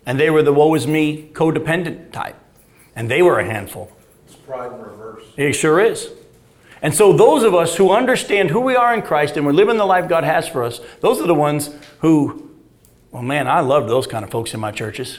and they were the woe is me codependent type, and they were a handful. It's pride in reverse. It sure is. And so, those of us who understand who we are in Christ and we're living the life God has for us, those are the ones who, well, man, I love those kind of folks in my churches.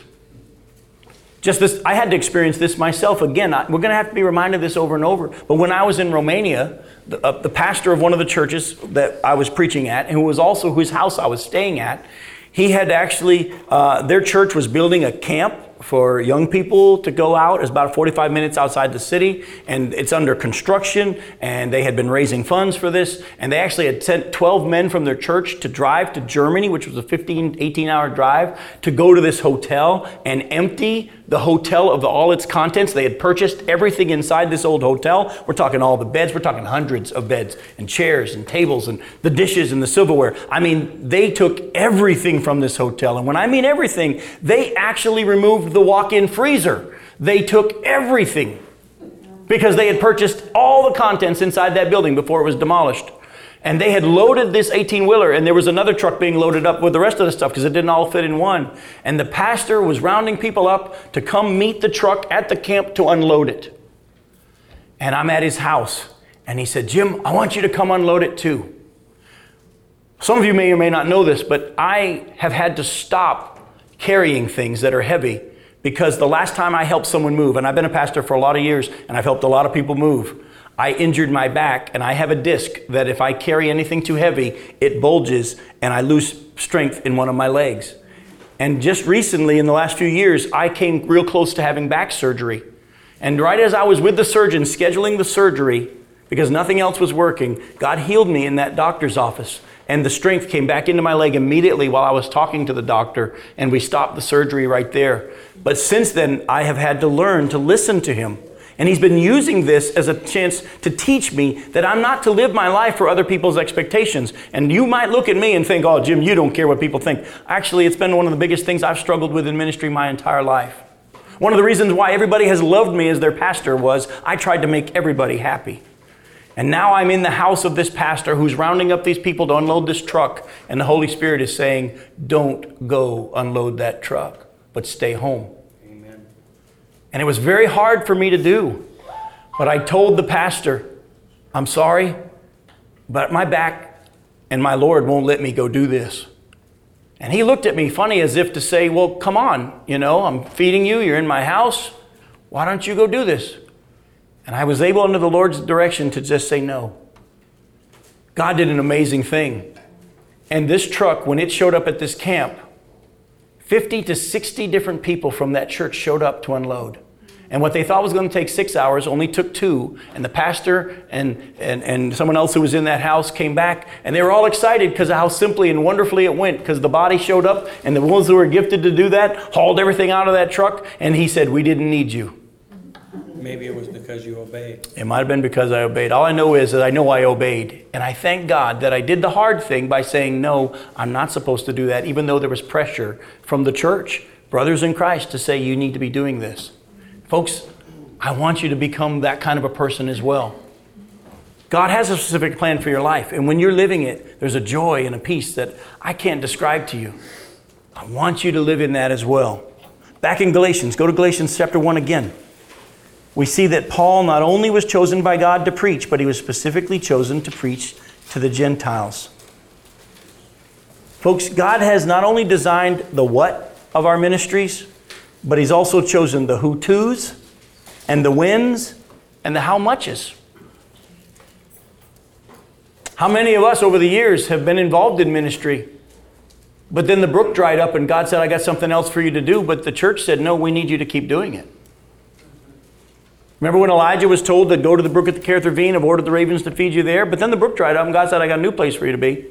Just this, I had to experience this myself again. I, we're going to have to be reminded of this over and over. But when I was in Romania, the, uh, the pastor of one of the churches that I was preaching at, and who was also whose house I was staying at, he had actually, uh, their church was building a camp for young people to go out. It's about 45 minutes outside the city, and it's under construction. And they had been raising funds for this. And they actually had sent 12 men from their church to drive to Germany, which was a 15, 18 hour drive, to go to this hotel and empty the hotel of all its contents. They had purchased everything inside this old hotel. We're talking all the beds, we're talking hundreds of beds and chairs and tables and the dishes and the silverware. I mean, they took everything from this hotel. And when I mean everything, they actually removed the walk in freezer. They took everything because they had purchased all the contents inside that building before it was demolished. And they had loaded this 18 wheeler, and there was another truck being loaded up with the rest of the stuff because it didn't all fit in one. And the pastor was rounding people up to come meet the truck at the camp to unload it. And I'm at his house, and he said, Jim, I want you to come unload it too. Some of you may or may not know this, but I have had to stop carrying things that are heavy because the last time I helped someone move, and I've been a pastor for a lot of years, and I've helped a lot of people move. I injured my back and I have a disc that if I carry anything too heavy, it bulges and I lose strength in one of my legs. And just recently, in the last few years, I came real close to having back surgery. And right as I was with the surgeon scheduling the surgery, because nothing else was working, God healed me in that doctor's office. And the strength came back into my leg immediately while I was talking to the doctor, and we stopped the surgery right there. But since then, I have had to learn to listen to him. And he's been using this as a chance to teach me that I'm not to live my life for other people's expectations. And you might look at me and think, oh, Jim, you don't care what people think. Actually, it's been one of the biggest things I've struggled with in ministry my entire life. One of the reasons why everybody has loved me as their pastor was I tried to make everybody happy. And now I'm in the house of this pastor who's rounding up these people to unload this truck, and the Holy Spirit is saying, Don't go unload that truck, but stay home. And it was very hard for me to do. But I told the pastor, I'm sorry, but my back and my Lord won't let me go do this. And he looked at me funny as if to say, Well, come on, you know, I'm feeding you, you're in my house. Why don't you go do this? And I was able, under the Lord's direction, to just say no. God did an amazing thing. And this truck, when it showed up at this camp, 50 to 60 different people from that church showed up to unload. And what they thought was going to take six hours only took two. And the pastor and, and, and someone else who was in that house came back, and they were all excited because of how simply and wonderfully it went. Because the body showed up, and the ones who were gifted to do that hauled everything out of that truck, and he said, We didn't need you. Maybe it was because you obeyed. It might have been because I obeyed. All I know is that I know I obeyed. And I thank God that I did the hard thing by saying, no, I'm not supposed to do that, even though there was pressure from the church, brothers in Christ, to say, you need to be doing this. Folks, I want you to become that kind of a person as well. God has a specific plan for your life. And when you're living it, there's a joy and a peace that I can't describe to you. I want you to live in that as well. Back in Galatians, go to Galatians chapter 1 again we see that Paul not only was chosen by God to preach, but he was specifically chosen to preach to the Gentiles. Folks, God has not only designed the what of our ministries, but he's also chosen the who to's and the whens and the how muches. How many of us over the years have been involved in ministry, but then the brook dried up and God said, I got something else for you to do, but the church said, No, we need you to keep doing it. Remember when Elijah was told to go to the brook at the Kerith Ravine and ordered the ravens to feed you there? But then the brook dried up and God said, I got a new place for you to be.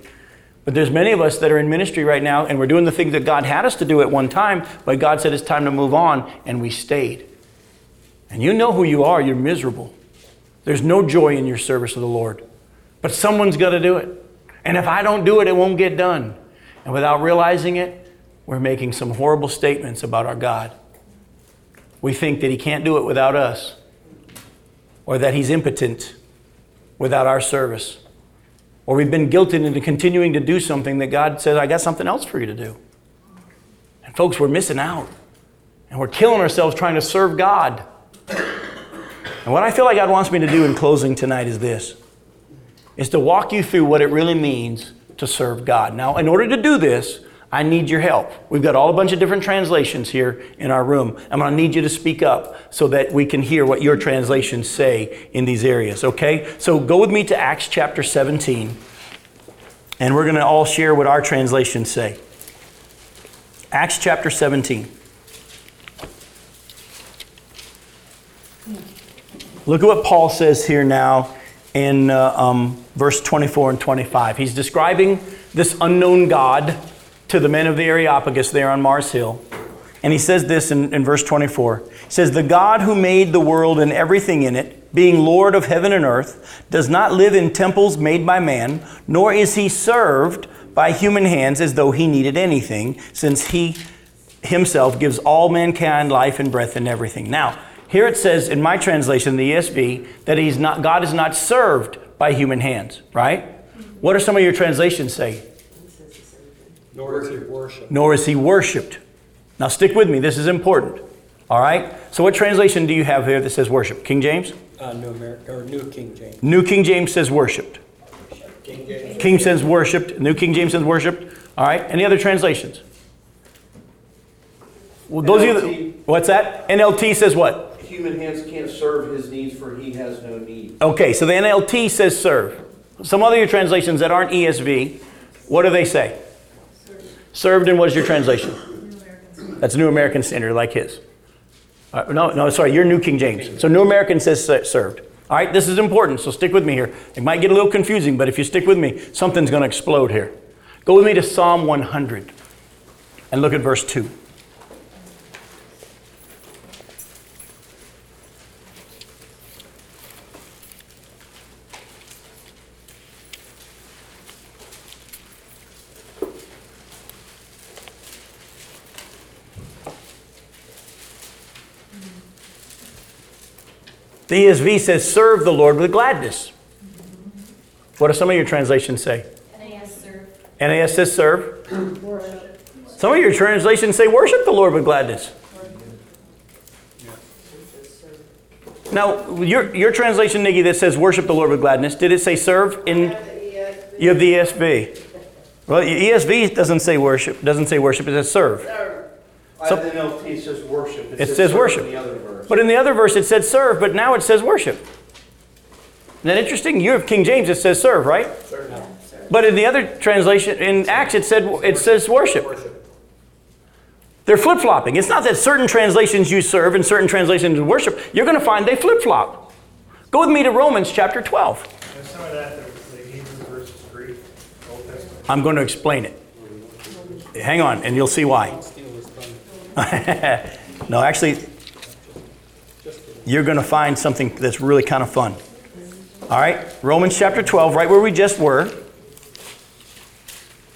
But there's many of us that are in ministry right now and we're doing the things that God had us to do at one time, but God said it's time to move on and we stayed. And you know who you are, you're miserable. There's no joy in your service of the Lord. But someone's got to do it. And if I don't do it, it won't get done. And without realizing it, we're making some horrible statements about our God. We think that He can't do it without us or that he's impotent without our service. Or we've been guilted into continuing to do something that God says, I got something else for you to do. And folks, we're missing out. And we're killing ourselves trying to serve God. And what I feel like God wants me to do in closing tonight is this is to walk you through what it really means to serve God. Now, in order to do this, I need your help. We've got all a bunch of different translations here in our room. I'm going to need you to speak up so that we can hear what your translations say in these areas, okay? So go with me to Acts chapter 17, and we're going to all share what our translations say. Acts chapter 17. Look at what Paul says here now in uh, um, verse 24 and 25. He's describing this unknown God to the men of the Areopagus there on Mars Hill. And he says this in, in verse 24. He says, The God who made the world and everything in it, being Lord of heaven and earth, does not live in temples made by man, nor is he served by human hands as though he needed anything, since he himself gives all mankind life and breath and everything. Now, here it says in my translation, the ESV, that he's not, God is not served by human hands, right? What do some of your translations say? Nor is he worship. Nor is he worshiped. Now, stick with me. This is important. All right? So, what translation do you have here that says worship? King James? Uh, New American, or New King James. New King James says worshiped. King James. King says worshiped. New King James says worshiped. All right? Any other translations? Well, those are the, NLT. what's that? NLT says what? Human hands can't serve his needs for he has no need. Okay, so the NLT says serve. Some other translations that aren't ESV, what do they say? Served, and what is your translation? That's New American Standard, like his. Uh, no, no, sorry, you're New King James. So New American says served. All right, this is important, so stick with me here. It might get a little confusing, but if you stick with me, something's going to explode here. Go with me to Psalm 100 and look at verse 2. The ESV says, serve the Lord with gladness. What do some of your translations say? NAS serve. NAS says serve. Some of your translations say worship the Lord with gladness. Now, your, your translation, Nikki, that says worship the Lord with gladness, did it say serve in? You have the ESV. Well, ESV doesn't say worship. Doesn't say worship. It says serve. I So- have the NLT says worship. It says serve worship. In the other verse. But in the other verse, it said serve, but now it says worship. Isn't that interesting? You have King James, it says serve, right? Serve. But in the other translation, in Acts, it said it says worship. Worship. They're flip flopping. It's not that certain translations you serve and certain translations use worship. You're going to find they flip flop. Go with me to Romans chapter 12. And some of that, the the Hebrew versus Greek, Old Testament. I'm going to explain it. Hang on, and you'll see why. Steal his thunder. no, actually, you're going to find something that's really kind of fun. All right, Romans chapter 12, right where we just were.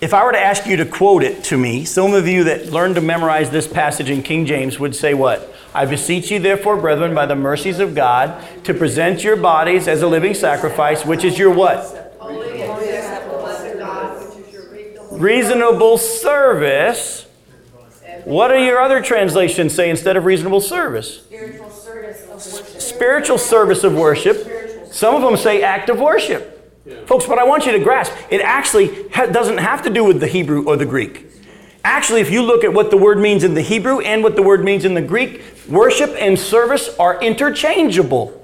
If I were to ask you to quote it to me, some of you that learned to memorize this passage in King James would say, What? I beseech you, therefore, brethren, by the mercies of God, to present your bodies as a living sacrifice, which is your what? Reasonable service. What do your other translations say instead of reasonable service? Spiritual. Spiritual service of worship. Some of them say act of worship. Folks, but I want you to grasp, it actually ha- doesn't have to do with the Hebrew or the Greek. Actually, if you look at what the word means in the Hebrew and what the word means in the Greek, worship and service are interchangeable.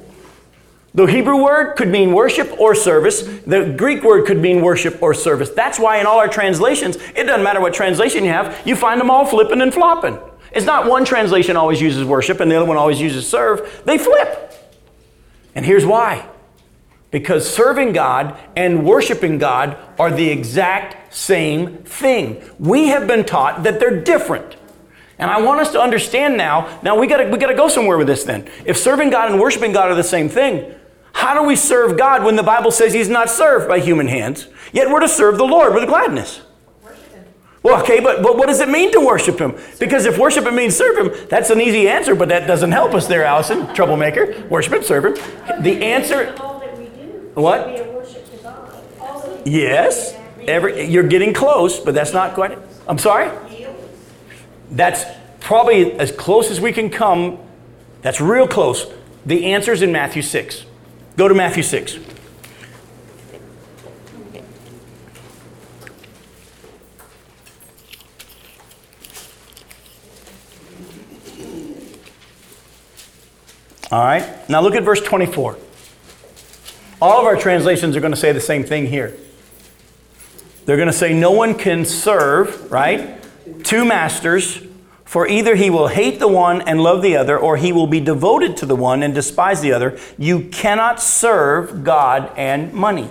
The Hebrew word could mean worship or service. The Greek word could mean worship or service. That's why in all our translations, it doesn't matter what translation you have, you find them all flipping and flopping. It's not one translation always uses worship and the other one always uses serve. They flip. And here's why. Because serving God and worshiping God are the exact same thing. We have been taught that they're different. And I want us to understand now, now we gotta, we gotta go somewhere with this then. If serving God and worshiping God are the same thing, how do we serve God when the Bible says He's not served by human hands? Yet we're to serve the Lord with gladness. Well, okay, but, but what does it mean to worship Him? Because if worship means serve Him, that's an easy answer, but that doesn't help us there, Allison, troublemaker. Worship Him, serve Him. The answer. What? yes, every, you're getting close, but that's not quite. I'm sorry? That's probably as close as we can come. That's real close. The answer is in Matthew 6. Go to Matthew 6. All right, now look at verse 24. All of our translations are going to say the same thing here. They're going to say, No one can serve, right? Two masters, for either he will hate the one and love the other, or he will be devoted to the one and despise the other. You cannot serve God and money.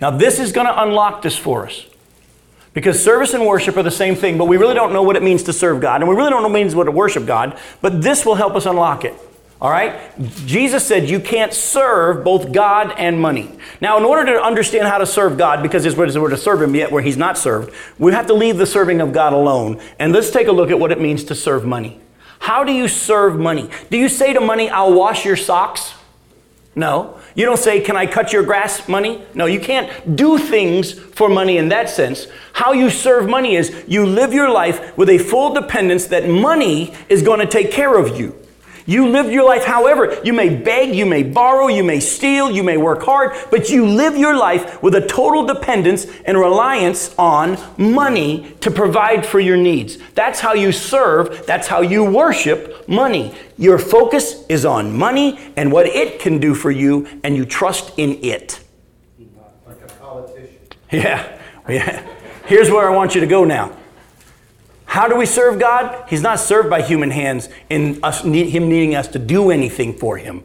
Now, this is going to unlock this for us. Because service and worship are the same thing, but we really don't know what it means to serve God, and we really don't know what it means to worship God, but this will help us unlock it. All right? Jesus said you can't serve both God and money. Now, in order to understand how to serve God, because there's we're to serve Him yet where He's not served, we have to leave the serving of God alone. And let's take a look at what it means to serve money. How do you serve money? Do you say to money, I'll wash your socks? No. You don't say, Can I cut your grass, money? No, you can't do things for money in that sense. How you serve money is you live your life with a full dependence that money is going to take care of you. You live your life however. You may beg, you may borrow, you may steal, you may work hard, but you live your life with a total dependence and reliance on money to provide for your needs. That's how you serve, that's how you worship money. Your focus is on money and what it can do for you, and you trust in it. Like a politician. Yeah, yeah. Here's where I want you to go now. How do we serve God? He's not served by human hands in us, Him needing us to do anything for Him.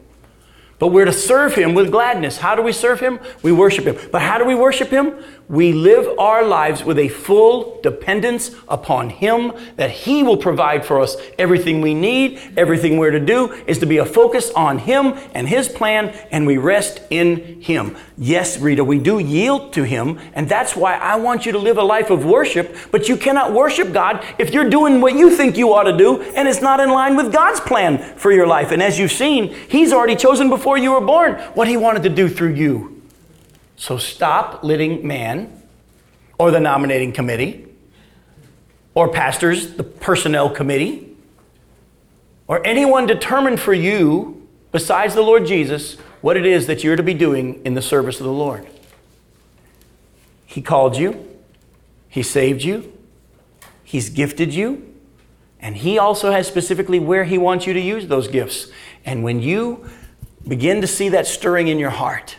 But we're to serve Him with gladness. How do we serve Him? We worship Him. But how do we worship Him? We live our lives with a full dependence upon Him that He will provide for us everything we need, everything we're to do is to be a focus on Him and His plan, and we rest in Him. Yes, Rita, we do yield to Him, and that's why I want you to live a life of worship, but you cannot worship God if you're doing what you think you ought to do and it's not in line with God's plan for your life. And as you've seen, He's already chosen before you were born what He wanted to do through you. So stop letting man or the nominating committee or pastors, the personnel committee, or anyone determine for you, besides the Lord Jesus, what it is that you're to be doing in the service of the Lord. He called you, He saved you, He's gifted you, and He also has specifically where He wants you to use those gifts. And when you begin to see that stirring in your heart,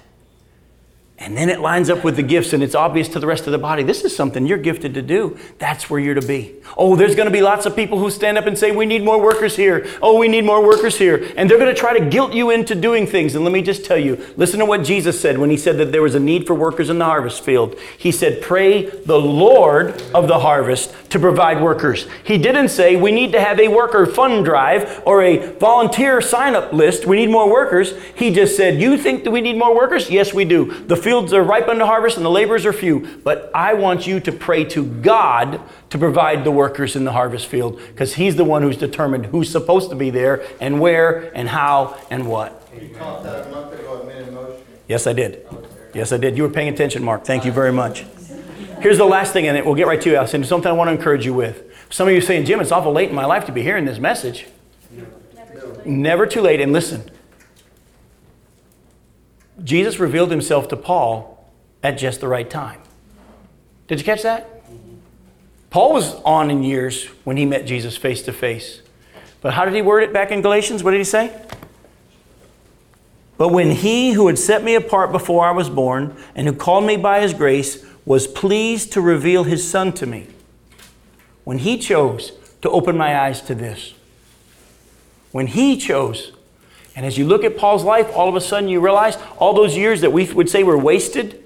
and then it lines up with the gifts, and it's obvious to the rest of the body. This is something you're gifted to do. That's where you're to be. Oh, there's going to be lots of people who stand up and say, We need more workers here. Oh, we need more workers here. And they're going to try to guilt you into doing things. And let me just tell you listen to what Jesus said when he said that there was a need for workers in the harvest field. He said, Pray the Lord of the harvest to provide workers. He didn't say, We need to have a worker fund drive or a volunteer sign up list. We need more workers. He just said, You think that we need more workers? Yes, we do. The fields are ripe unto harvest and the laborers are few. But I want you to pray to God to provide the workers in the harvest field because He's the one who's determined who's supposed to be there and where and how and what. You that a month ago at Motion. Yes, I did. Oh, yes, I did. You were paying attention, Mark. Thank you very much. Here's the last thing, and it we'll get right to it. I'll send you something I want to encourage you with. Some of you are saying, Jim, it's awful late in my life to be hearing this message. Never too late. And listen, Jesus revealed himself to Paul at just the right time. Did you catch that? Paul was on in years when he met Jesus face to face. But how did he word it back in Galatians? What did he say? But when he who had set me apart before I was born and who called me by his grace was pleased to reveal his son to me, when he chose to open my eyes to this, when he chose and as you look at Paul's life, all of a sudden you realize all those years that we would say were wasted,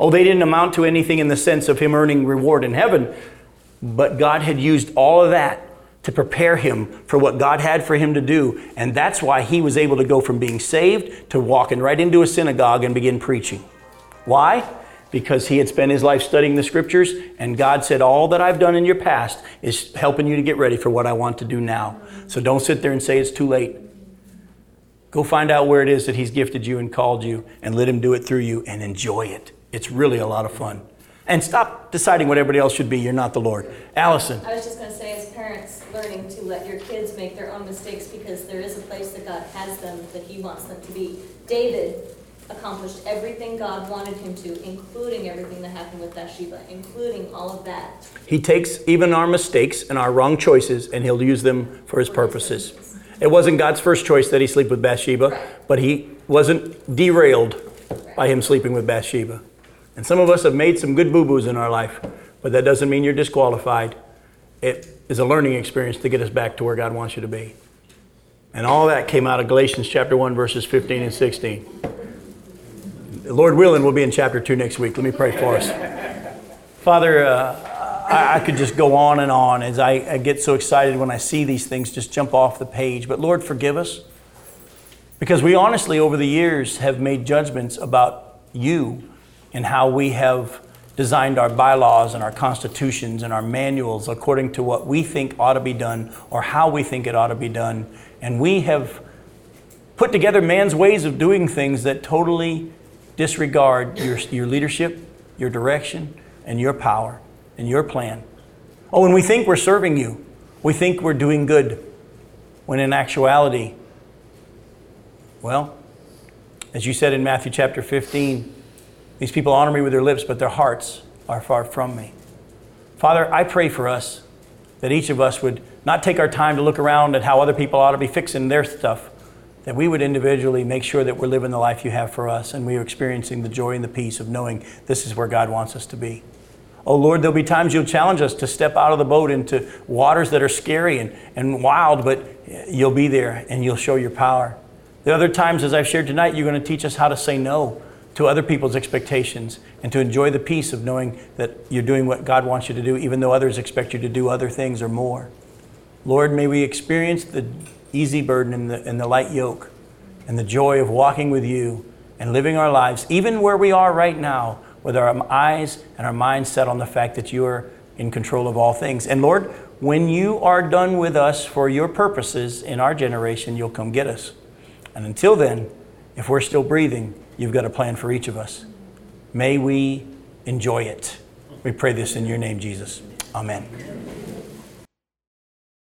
oh, they didn't amount to anything in the sense of him earning reward in heaven. But God had used all of that to prepare him for what God had for him to do. And that's why he was able to go from being saved to walking right into a synagogue and begin preaching. Why? Because he had spent his life studying the scriptures, and God said, All that I've done in your past is helping you to get ready for what I want to do now. So don't sit there and say it's too late. Go find out where it is that He's gifted you and called you and let Him do it through you and enjoy it. It's really a lot of fun. And stop deciding what everybody else should be. You're not the Lord. Allison. I was just going to say, as parents, learning to let your kids make their own mistakes because there is a place that God has them that He wants them to be. David accomplished everything God wanted him to, including everything that happened with Bathsheba, including all of that. He takes even our mistakes and our wrong choices and He'll use them for His purposes. It wasn't God's first choice that he sleep with Bathsheba, but he wasn't derailed by him sleeping with Bathsheba. And some of us have made some good boo boos in our life, but that doesn't mean you're disqualified. It is a learning experience to get us back to where God wants you to be. And all that came out of Galatians chapter 1, verses 15 and 16. Lord willing, we'll be in chapter 2 next week. Let me pray for us. Father, uh, I, I could just go on and on as I, I get so excited when I see these things just jump off the page. But Lord, forgive us. Because we honestly, over the years, have made judgments about you and how we have designed our bylaws and our constitutions and our manuals according to what we think ought to be done or how we think it ought to be done. And we have put together man's ways of doing things that totally disregard your, your leadership, your direction, and your power and your plan. Oh, and we think we're serving you. We think we're doing good. When in actuality, well, as you said in Matthew chapter 15, these people honor me with their lips, but their hearts are far from me. Father, I pray for us that each of us would not take our time to look around at how other people ought to be fixing their stuff, that we would individually make sure that we're living the life you have for us and we are experiencing the joy and the peace of knowing this is where God wants us to be. Oh Lord, there'll be times you'll challenge us to step out of the boat into waters that are scary and, and wild, but you'll be there and you'll show your power. The other times, as I've shared tonight, you're going to teach us how to say no to other people's expectations and to enjoy the peace of knowing that you're doing what God wants you to do, even though others expect you to do other things or more. Lord, may we experience the easy burden and the, and the light yoke and the joy of walking with you and living our lives, even where we are right now, with our eyes and our minds set on the fact that you are in control of all things. And Lord, when you are done with us for your purposes in our generation, you'll come get us. And until then, if we're still breathing, you've got a plan for each of us. May we enjoy it. We pray this in your name, Jesus. Amen.